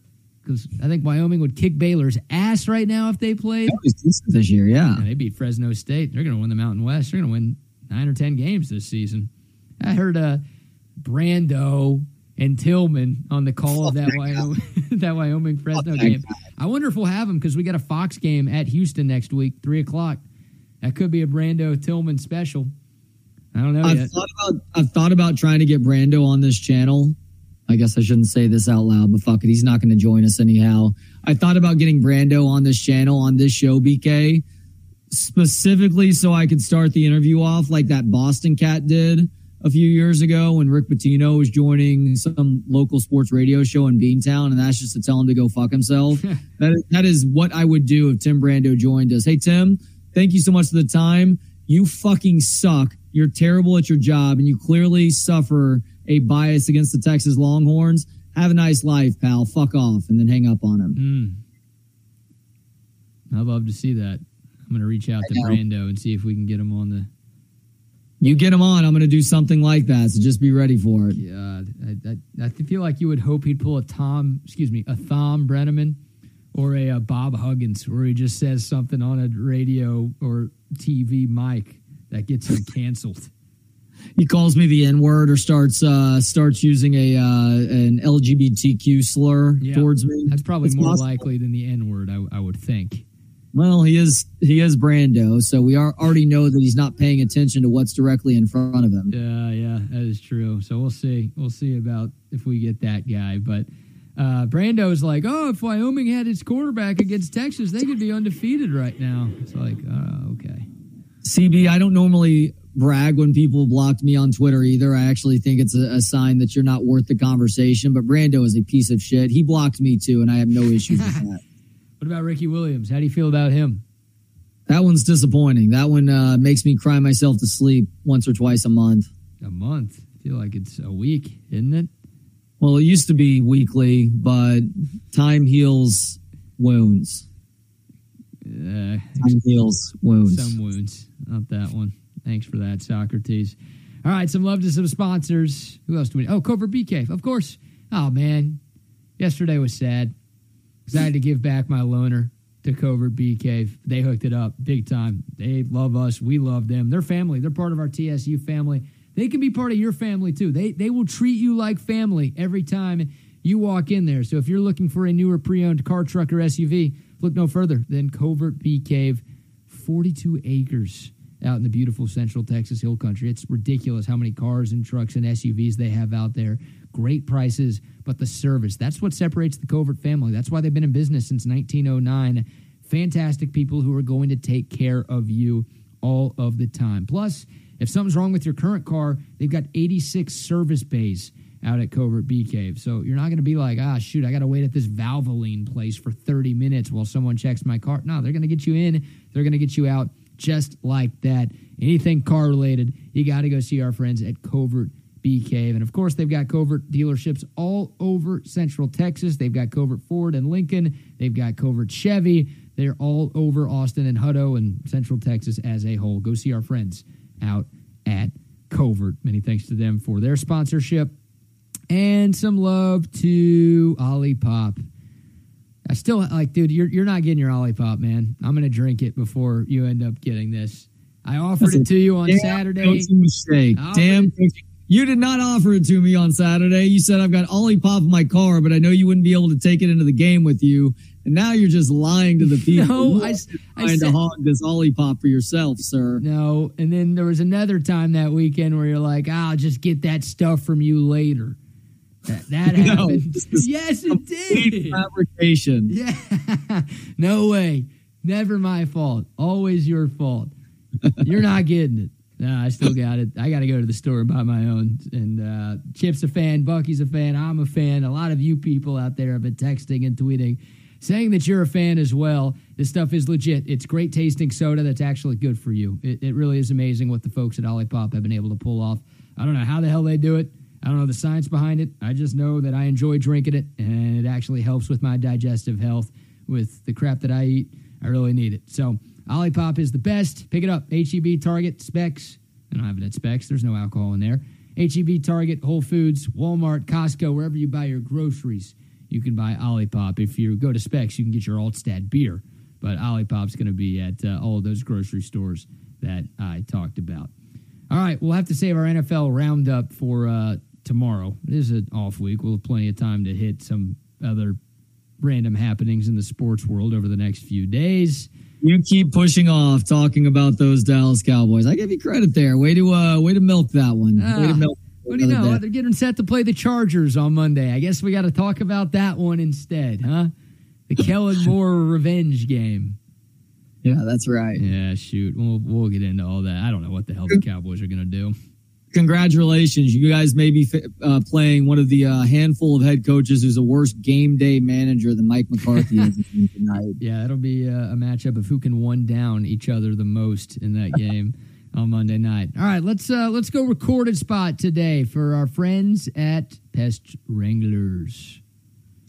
A: because I think Wyoming would kick Baylor's ass right now if they played.
B: this year, yeah. yeah.
A: They beat Fresno State. They're going to win the Mountain West. They're going to win nine or ten games this season. I heard uh, Brando and Tillman on the call of that Wyoming that Wyoming Fresno game. I wonder if we'll have them because we got a Fox game at Houston next week, three o'clock. That could be a Brando Tillman special. I don't know
B: I've
A: yet.
B: Thought about, I've thought about trying to get Brando on this channel I guess I shouldn't say this out loud, but fuck it. He's not going to join us anyhow. I thought about getting Brando on this channel, on this show, BK, specifically so I could start the interview off like that Boston cat did a few years ago when Rick Pitino was joining some local sports radio show in Beantown, and that's just to tell him to go fuck himself. that, is, that is what I would do if Tim Brando joined us. Hey, Tim, thank you so much for the time. You fucking suck. You're terrible at your job, and you clearly suffer – a bias against the Texas Longhorns. Have a nice life, pal. Fuck off, and then hang up on him.
A: Mm. I'd love to see that. I'm going to reach out to Brando and see if we can get him on the.
B: You get him on, I'm going to do something like that. So just be ready for it.
A: God, I, I, I feel like you would hope he'd pull a Tom, excuse me, a Thom Brennaman or a, a Bob Huggins, where he just says something on a radio or TV mic that gets him canceled
B: he calls me the N word or starts uh, starts using a uh, an LGBTQ slur yeah, towards me.
A: That's probably it's more possible. likely than the N word. I, I, would think.
B: Well, he is he is Brando, so we are already know that he's not paying attention to what's directly in front of him.
A: Yeah, yeah, that is true. So we'll see. We'll see about if we get that guy. But uh, Brando's like, oh, if Wyoming had its quarterback against Texas, they could be undefeated right now. It's like, uh, okay.
B: CB, I don't normally brag when people blocked me on Twitter either. I actually think it's a, a, sign that you're not worth the conversation. But Brando is a piece of shit. He blocked me too, and I have no issues with that.
A: What about Ricky Williams? How do you feel about him?
B: That one's disappointing. That one uh, makes me cry myself to sleep once or twice a month.
A: A month? I feel like it's a week, isn't it?
B: Well, it used to be weekly, but time heals wounds.
A: Uh,
B: time heals wounds.
A: Some wounds, not that one. Thanks for that, Socrates. All right, some love to some sponsors. Who else do we? Oh, Covert Bee Cave, of course. Oh man, yesterday was sad because I had to give back my loaner to Covert Bee Cave. They hooked it up big time. They love us. We love them. They're family. They're part of our TSU family. They can be part of your family too. They they will treat you like family every time you walk in there. So if you're looking for a newer pre-owned car, truck, or SUV, look no further than Covert Bee Cave. 42 acres out in the beautiful central Texas Hill Country. It's ridiculous how many cars and trucks and SUVs they have out there. Great prices, but the service. That's what separates the Covert family. That's why they've been in business since 1909. Fantastic people who are going to take care of you all of the time. Plus, if something's wrong with your current car, they've got 86 service bays out at Covert Bee Cave. So you're not going to be like, ah, shoot, I got to wait at this Valvoline place for 30 minutes while someone checks my car. No, they're going to get you in, they're going to get you out just like that. Anything car related, you got to go see our friends at Covert Bee Cave. And of course, they've got Covert dealerships all over Central Texas. They've got Covert Ford and Lincoln, they've got Covert Chevy. They're all over Austin and Hutto and Central Texas as a whole. Go see our friends out at Covert. Many thanks to them for their sponsorship. And some love to Olipop. I still like, dude, you're you're not getting your Olipop, man. I'm gonna drink it before you end up getting this. I offered That's it to you on damn Saturday.
B: Mistake. Damn. You did not offer it to me on Saturday. You said I've got Olipop in my car, but I know you wouldn't be able to take it into the game with you. And now you're just lying to the people.
A: No, I,
B: I trying to hog this Olipop for yourself, sir.
A: No, and then there was another time that weekend where you're like, ah, "I'll just get that stuff from you later." That, that happened. No, yes, it did.
B: Fabrication.
A: Yeah. no way. Never my fault. Always your fault. You're not getting it. No, I still got it. I got to go to the store and buy my own. And uh, Chip's a fan. Bucky's a fan. I'm a fan. A lot of you people out there have been texting and tweeting saying that you're a fan as well. This stuff is legit. It's great tasting soda that's actually good for you. It, it really is amazing what the folks at Olipop have been able to pull off. I don't know how the hell they do it. I don't know the science behind it. I just know that I enjoy drinking it, and it actually helps with my digestive health. With the crap that I eat, I really need it. So, Olipop is the best. Pick it up. HEB, Target, Specs. I don't have it at Specs. There's no alcohol in there. HEB, Target, Whole Foods, Walmart, Costco, wherever you buy your groceries, you can buy Olipop. If you go to Specs, you can get your Altstadt beer. But Olipop's going to be at uh, all those grocery stores that I talked about. All right, we'll have to save our NFL roundup for uh, tomorrow. This is an off week. We'll have plenty of time to hit some other random happenings in the sports world over the next few days.
B: You keep pushing off talking about those Dallas Cowboys. I give you credit there. Way to uh, way to milk that one. Uh, way to ah, milk.
A: What do you know? Day. They're getting set to play the Chargers on Monday. I guess we got to talk about that one instead, huh? The Kellen Moore revenge game.
B: Yeah, that's right.
A: Yeah, shoot. We'll we'll get into all that. I don't know what the hell the Cowboys are going to do
B: congratulations. You guys may be uh, playing one of the uh, handful of head coaches who's a worse game day manager than Mike McCarthy is tonight.
A: Yeah, it'll be a, a, matchup of who can one down each other the most in that game on Monday night. All right, let's uh, let's go recorded spot today for our friends at Pest Wranglers.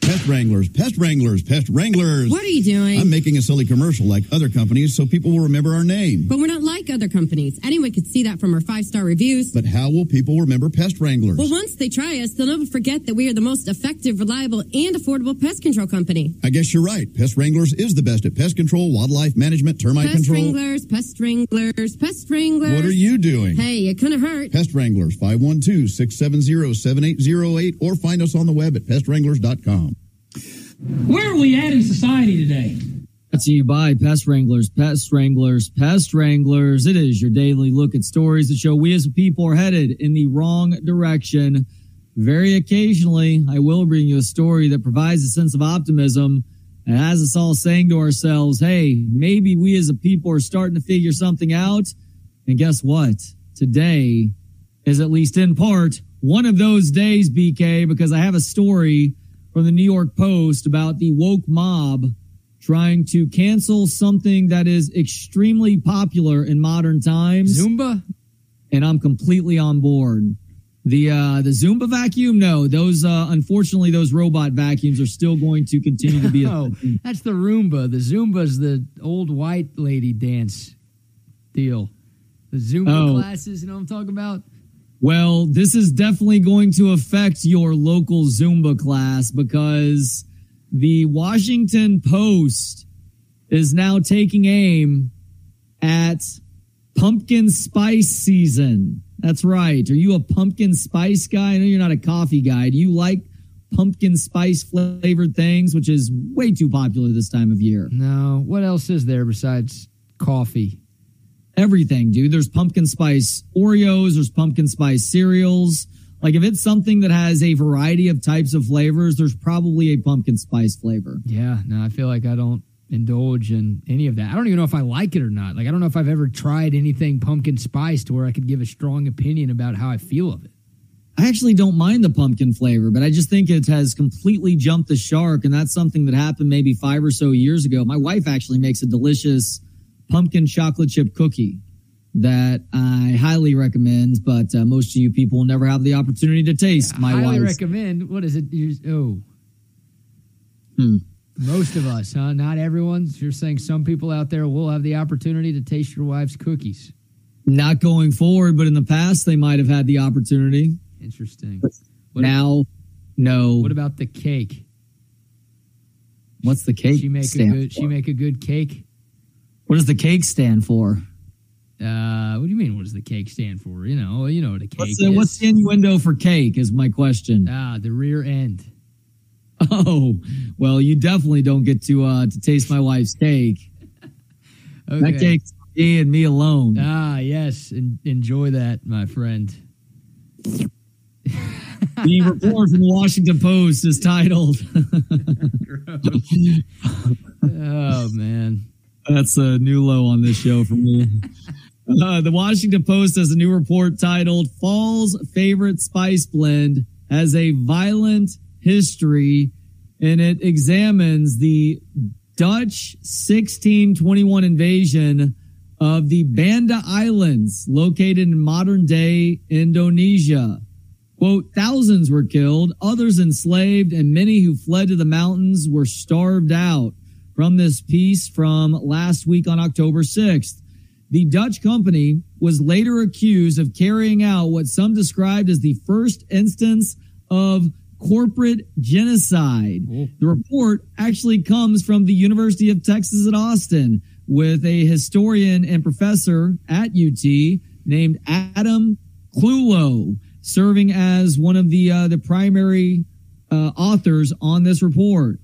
F: Pest Wranglers, Pest Wranglers, Pest Wranglers.
G: What are you doing?
F: I'm making a silly commercial like other companies so people will remember our name.
G: But we're not like other companies. Anyone could see that from our five star reviews.
F: But how will people remember Pest Wranglers?
G: Well, once they try us, they'll never forget that we are the most effective, reliable, and affordable pest control company.
F: I guess you're right. Pest Wranglers is the best at pest control, wildlife management, termite
G: pest
F: control.
G: Pest Wranglers, Pest Wranglers, Pest Wranglers.
F: What are you doing?
G: Hey, it couldn't hurt.
F: Pest Wranglers, 512 670 7808, or find us on the web at pestwranglers.com.
H: Where are we at in society today?
B: to you by Pest Wranglers, Pest Wranglers, Pest Wranglers. It is your daily look at stories that show we as a people are headed in the wrong direction. Very occasionally, I will bring you a story that provides a sense of optimism and has us all saying to ourselves, hey, maybe we as a people are starting to figure something out. And guess what? Today is at least in part one of those days, BK, because I have a story from the New York Post about the woke mob trying to cancel something that is extremely popular in modern times.
A: Zumba?
B: And I'm completely on board. The uh, the Zumba vacuum, no, those uh, unfortunately those robot vacuums are still going to continue to be.
A: Oh, that's the Roomba. The Zumba's the old white lady dance deal. The Zumba
B: Oh.
A: classes, you know what I'm talking about?
B: Well, this is definitely going to affect your local Zumba class because the Washington Post is now taking aim at pumpkin spice season. That's right. Are you a pumpkin spice guy? I know you're not a coffee guy. Do you like pumpkin spice flavored things, which is way too popular this time of year?
A: No. What else is there besides coffee?
B: Everything, dude. There's pumpkin spice Oreos, there's pumpkin spice cereals. Like if it's something that has a variety of types of flavors, there's probably a pumpkin spice flavor.
A: Yeah, no, I feel like I don't indulge in any of that. I don't even know if I like it or not. Like I don't know if I've ever tried anything pumpkin spice to where I could give a strong opinion about how I feel of it.
B: I actually don't mind the pumpkin flavor, but I just think it has completely jumped the shark. And that's something that happened maybe five or so years ago. My wife actually makes a delicious pumpkin chocolate chip cookie that I highly recommend, but uh, most of you people will never have the opportunity to taste my
A: highly
B: wife's.
A: recommend. What is it? Oh,
B: Hmm.
A: most of us, huh? Not everyone. You're saying some people out there will have the opportunity to taste your wife's cookies.
B: Not going forward, but in the past, they might have had the opportunity.
A: Interesting. What,
B: now, no.
A: what about the cake?
B: What's the cake
A: She make a good. She make a good cake.
B: What does the cake stand for?
A: Uh, what do you mean? What does the cake stand for? You know, you know what a cake
B: What's
A: is.
B: the, what's the innuendo for cake? Is my question.
A: ah, the rear end.
B: Oh, well, you definitely don't get to uh to taste my wife's cake.
A: Okay.
B: That cake's me and me alone.
A: Ah, yes. En- enjoy that, my friend.
B: the report from the Washington Post is titled.
A: Oh man.
B: That's a new low on this show for me. Uh, the Washington Post has a new report titled Fall's Favorite Spice Blend has a violent history and it examines the Dutch 1621 invasion of the Banda Islands located in modern day Indonesia. Quote, thousands were killed, others enslaved, and many who fled to the mountains were starved out. From this piece from last week on October 6th. The Dutch company was later accused of carrying out what some described as the first instance of corporate genocide. The report actually comes from the University of Texas at Austin with a historian and professor at UT named Adam Clulow serving as one of the uh, the primary uh, authors on this report.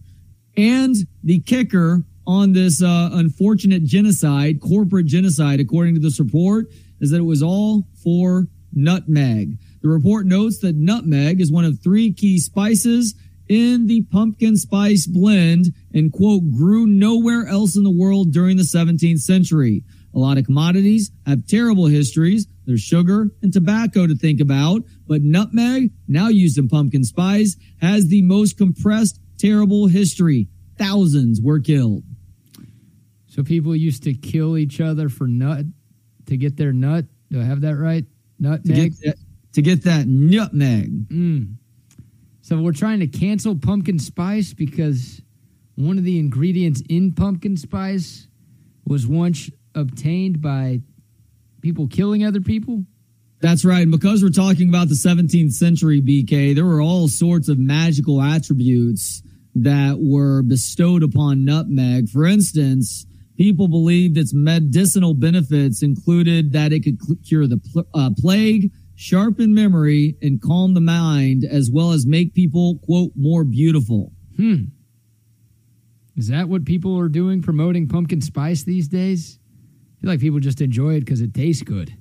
B: And the kicker on this uh, unfortunate genocide, corporate genocide, according to this report, is that it was all for nutmeg. The report notes that nutmeg is one of three key spices in the pumpkin spice blend and quote grew nowhere else in the world during the 17th century. A lot of commodities have terrible histories. There's sugar and tobacco to think about, but nutmeg, now used in pumpkin spice, has the most compressed terrible history. Thousands were killed.
A: So people used to kill each other for nut to get their nut. Do I have that right?
B: To
A: Nutmeg.
B: get that, to get that nutmeg.
A: Mm. So we're trying to cancel pumpkin spice because one of the ingredients in pumpkin spice was once obtained by people killing other people.
B: That's right. And because we're talking about the 17th century BK, there were all sorts of magical attributes that were bestowed upon nutmeg. For instance, people believed its medicinal benefits included that it could cure the pl- uh, plague, sharpen memory, and calm the mind, as well as make people, quote, more beautiful.
A: Hmm. Is that what people are doing promoting pumpkin spice these days? I feel like people just enjoy it because it tastes good.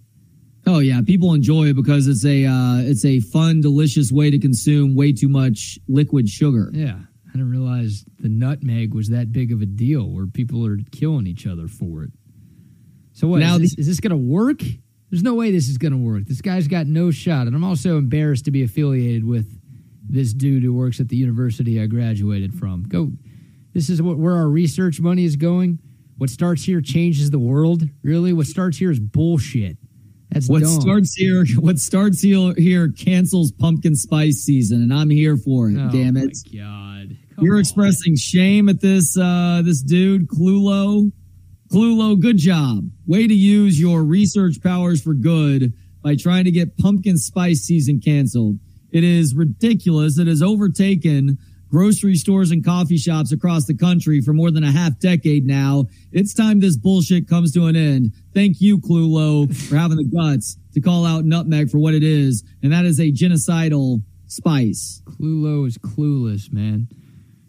B: Oh yeah, people enjoy it because it's a uh, it's a fun, delicious way to consume way too much liquid sugar.
A: Yeah, I didn't realize the nutmeg was that big of a deal where people are killing each other for it. So what?
B: Now
A: is, this,
B: the-
A: is this going to work? There's no way this is going to work. This guy's got no shot, and I'm also embarrassed to be affiliated with this dude who works at the university I graduated from. Go. This is what where our research money is going. What starts here changes the world. Really, what starts here is bullshit. That's
B: What
A: dumb.
B: starts here? What starts here? Here cancels pumpkin spice season, and I'm here for it.
A: Oh,
B: damn it!
A: My God, Come
B: You're
A: on.
B: expressing shame at this uh, this dude, Clulow. Clulow, good job. Way to use your research powers for good by trying to get pumpkin spice season canceled. It is ridiculous. It has overtaken grocery stores and coffee shops across the country for more than a half decade now. It's time this bullshit comes to an end. Thank you, Clulow, for having the guts to call out nutmeg for what it is, and that is a genocidal spice.
A: Clulow is clueless, man.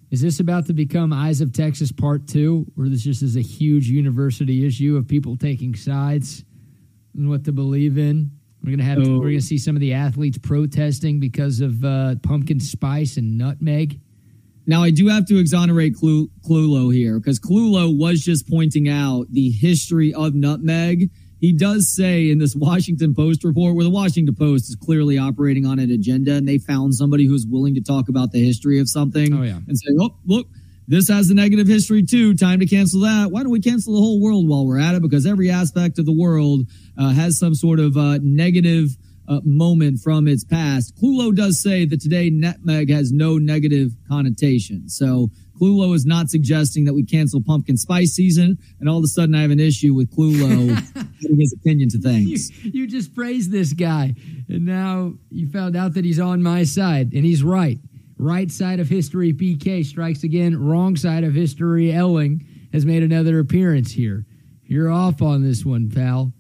A: Is this about to become Eyes of Texas Part Two, or this just is a huge university issue of people taking sides and what to believe in? We're gonna have
B: Oh.
A: we're gonna see some of the athletes protesting because of uh, pumpkin spice and nutmeg.
B: Now, I do have to exonerate Clu- Clulow here because Clulow was just pointing out the history of nutmeg. He does say in this Washington Post report, where the Washington Post is clearly operating on an agenda, and they found somebody who's willing to talk about the history of something
A: Oh, yeah.
B: and say, oh, look, this has a negative history too. Time to cancel that. Why don't we cancel the whole world while we're at it? Because every aspect of the world uh, has some sort of uh, negative uh, moment from its past. Clulow does say that today nutmeg has no negative connotation. So Clulow is not suggesting that we cancel pumpkin spice season. And all of a sudden, I have an issue with Clulow giving his opinion to
A: You,
B: things.
A: you just praised this guy, and now you found out that he's on my side, and he's right. Right side of history, BK strikes again. Wrong side of history, Elling has made another appearance here. You're off on this one, pal.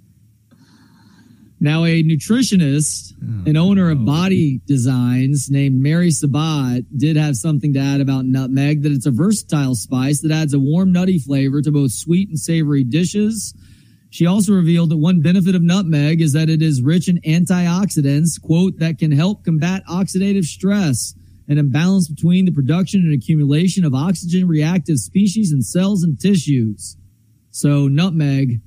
B: Now, a nutritionist,
A: Oh,
B: an owner of Body Designs named Mary Sabat, did have something to add about nutmeg that it's a versatile spice that adds a warm, nutty flavor to both sweet and savory dishes. She also revealed that one benefit of nutmeg is that it is rich in antioxidants, quote, that can help combat oxidative stress, an imbalance between the production and accumulation of oxygen reactive species in cells and tissues. So nutmeg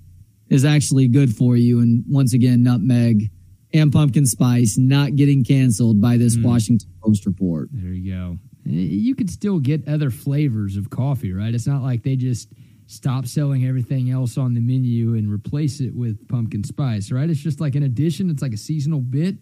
B: is actually good for you. And once again, nutmeg and pumpkin spice not getting canceled by this mm. Washington Post report.
A: There you go. You could still get other flavors of coffee, right? It's not like they just stop selling everything else on the menu and replace it with pumpkin spice, right? It's just like an addition. It's like a seasonal bit.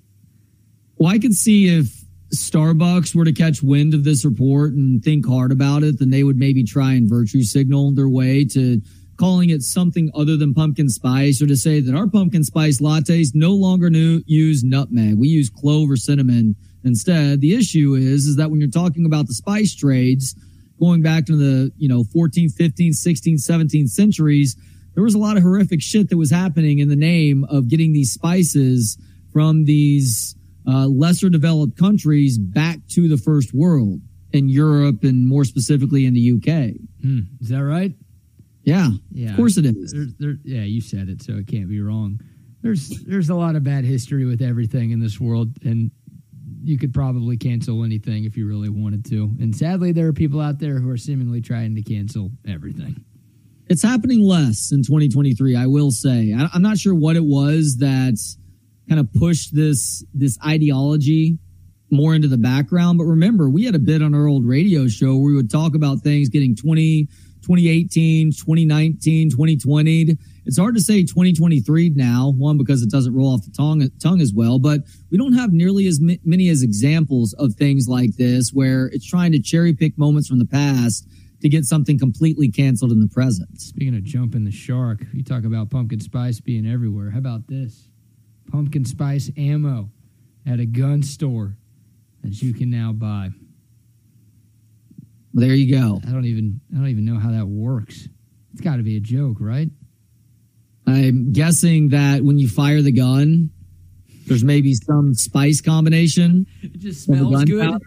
B: Well, I could see if Starbucks were to catch wind of this report and think hard about it, then they would maybe try and virtue signal their way to calling it something other than pumpkin spice or to say that our pumpkin spice lattes no longer new, use nutmeg. We use clove or cinnamon instead. The issue is, is that when you're talking about the spice trades going back to the, you know, 14th, 15th, 16th, 17th centuries, there was a lot of horrific shit that was happening in the name of getting these spices from these uh, lesser developed countries back to the first world in Europe and more specifically in the UK.
A: Hmm. Is that right?
B: Yeah,
A: Yeah,
B: of course it is.
A: There, there, yeah, you said it, so it can't be wrong. There's there's a lot of bad history with everything in this world, and you could probably cancel anything if you really wanted to. And sadly, there are people out there who are seemingly trying to cancel everything.
B: It's happening less in 2023, I will say. I, I'm not sure what it was that kind of pushed this this ideology more into the background. But remember, we had a bit on our old radio show where we would talk about things getting 20, 2018, 2019, 2020. It's hard to say 2023 now, one, because it doesn't roll off the tongue, tongue as well, but we don't have nearly as many as examples of things like this where it's trying to cherry pick moments from the past to get something completely canceled in the present.
A: Speaking of jumping the shark, you talk about pumpkin spice being everywhere. How about this? Pumpkin spice ammo at a gun store that you can now buy.
B: There you go.
A: I don't even I don't even know how that works. It's got to be a joke, right?
B: I'm guessing that when you fire the gun, there's maybe some spice combination
A: It just smells good.
B: gunpowder.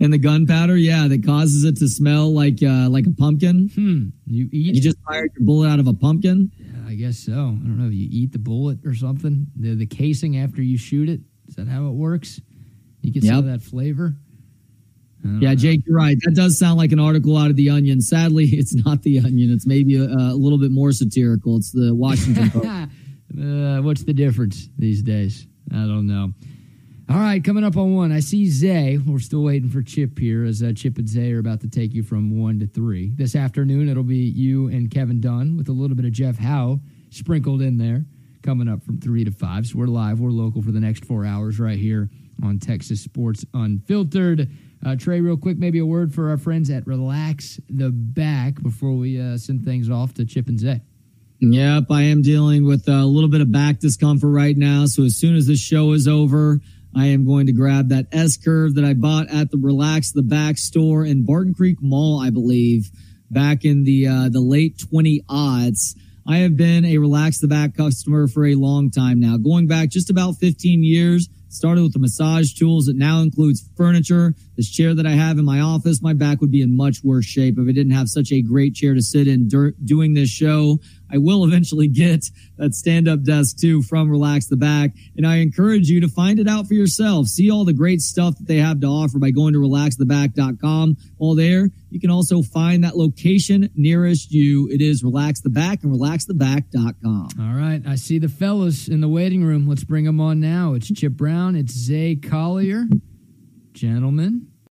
B: And the gunpowder, yeah, that causes it to smell like uh, like a pumpkin.
A: Hmm. You eat?
B: You just fired your bullet out of a pumpkin.
A: Yeah, I guess so. I don't know. if You eat the bullet or something. The the casing after you shoot it. Is that how it works? You get some of that flavor.
B: Yeah, Jake, you're right. That does sound like an article out of the Onion. Sadly, it's not the Onion. It's maybe a, a little bit more satirical. It's the Washington Post.
A: uh, what's the difference these days? I don't know. All right, coming up on one, I see Zay. We're still waiting for Chip here, as uh, Chip and Zay are about to take you from one to three. This afternoon, it'll be you and Kevin Dunn with a little bit of Jeff Howe sprinkled in there, coming up from three to five. So we're live, we're local for the next four hours right here on Texas Sports Unfiltered. Uh, Trey, real quick, maybe a word for our friends at Relax the Back before we uh, send things off to Chip and Zay.
B: Yep, I am dealing with a little bit of back discomfort right now. So as soon as this show is over, I am going to grab that S curve that I bought at the Relax the Back store in Barton Creek Mall, I believe, back in the uh, the late twenty odds. I have been a Relax the Back customer for a long time now, going back just about fifteen years. Started with the massage tools. It now includes furniture. This chair that I have in my office, my back would be in much worse shape if I didn't have such a great chair to sit in dur- doing this show. I will eventually get that stand up desk too from Relax the Back. And I encourage you to find it out for yourself. See all the great stuff that they have to offer by going to relaxtheback.com. While there, you can also find that location nearest you. It is Relax the Back and relaxtheback.com.
A: All right, I see the fellas in the waiting room. Let's bring them on now. It's Chip Brown, it's Zay Collier. Gentlemen,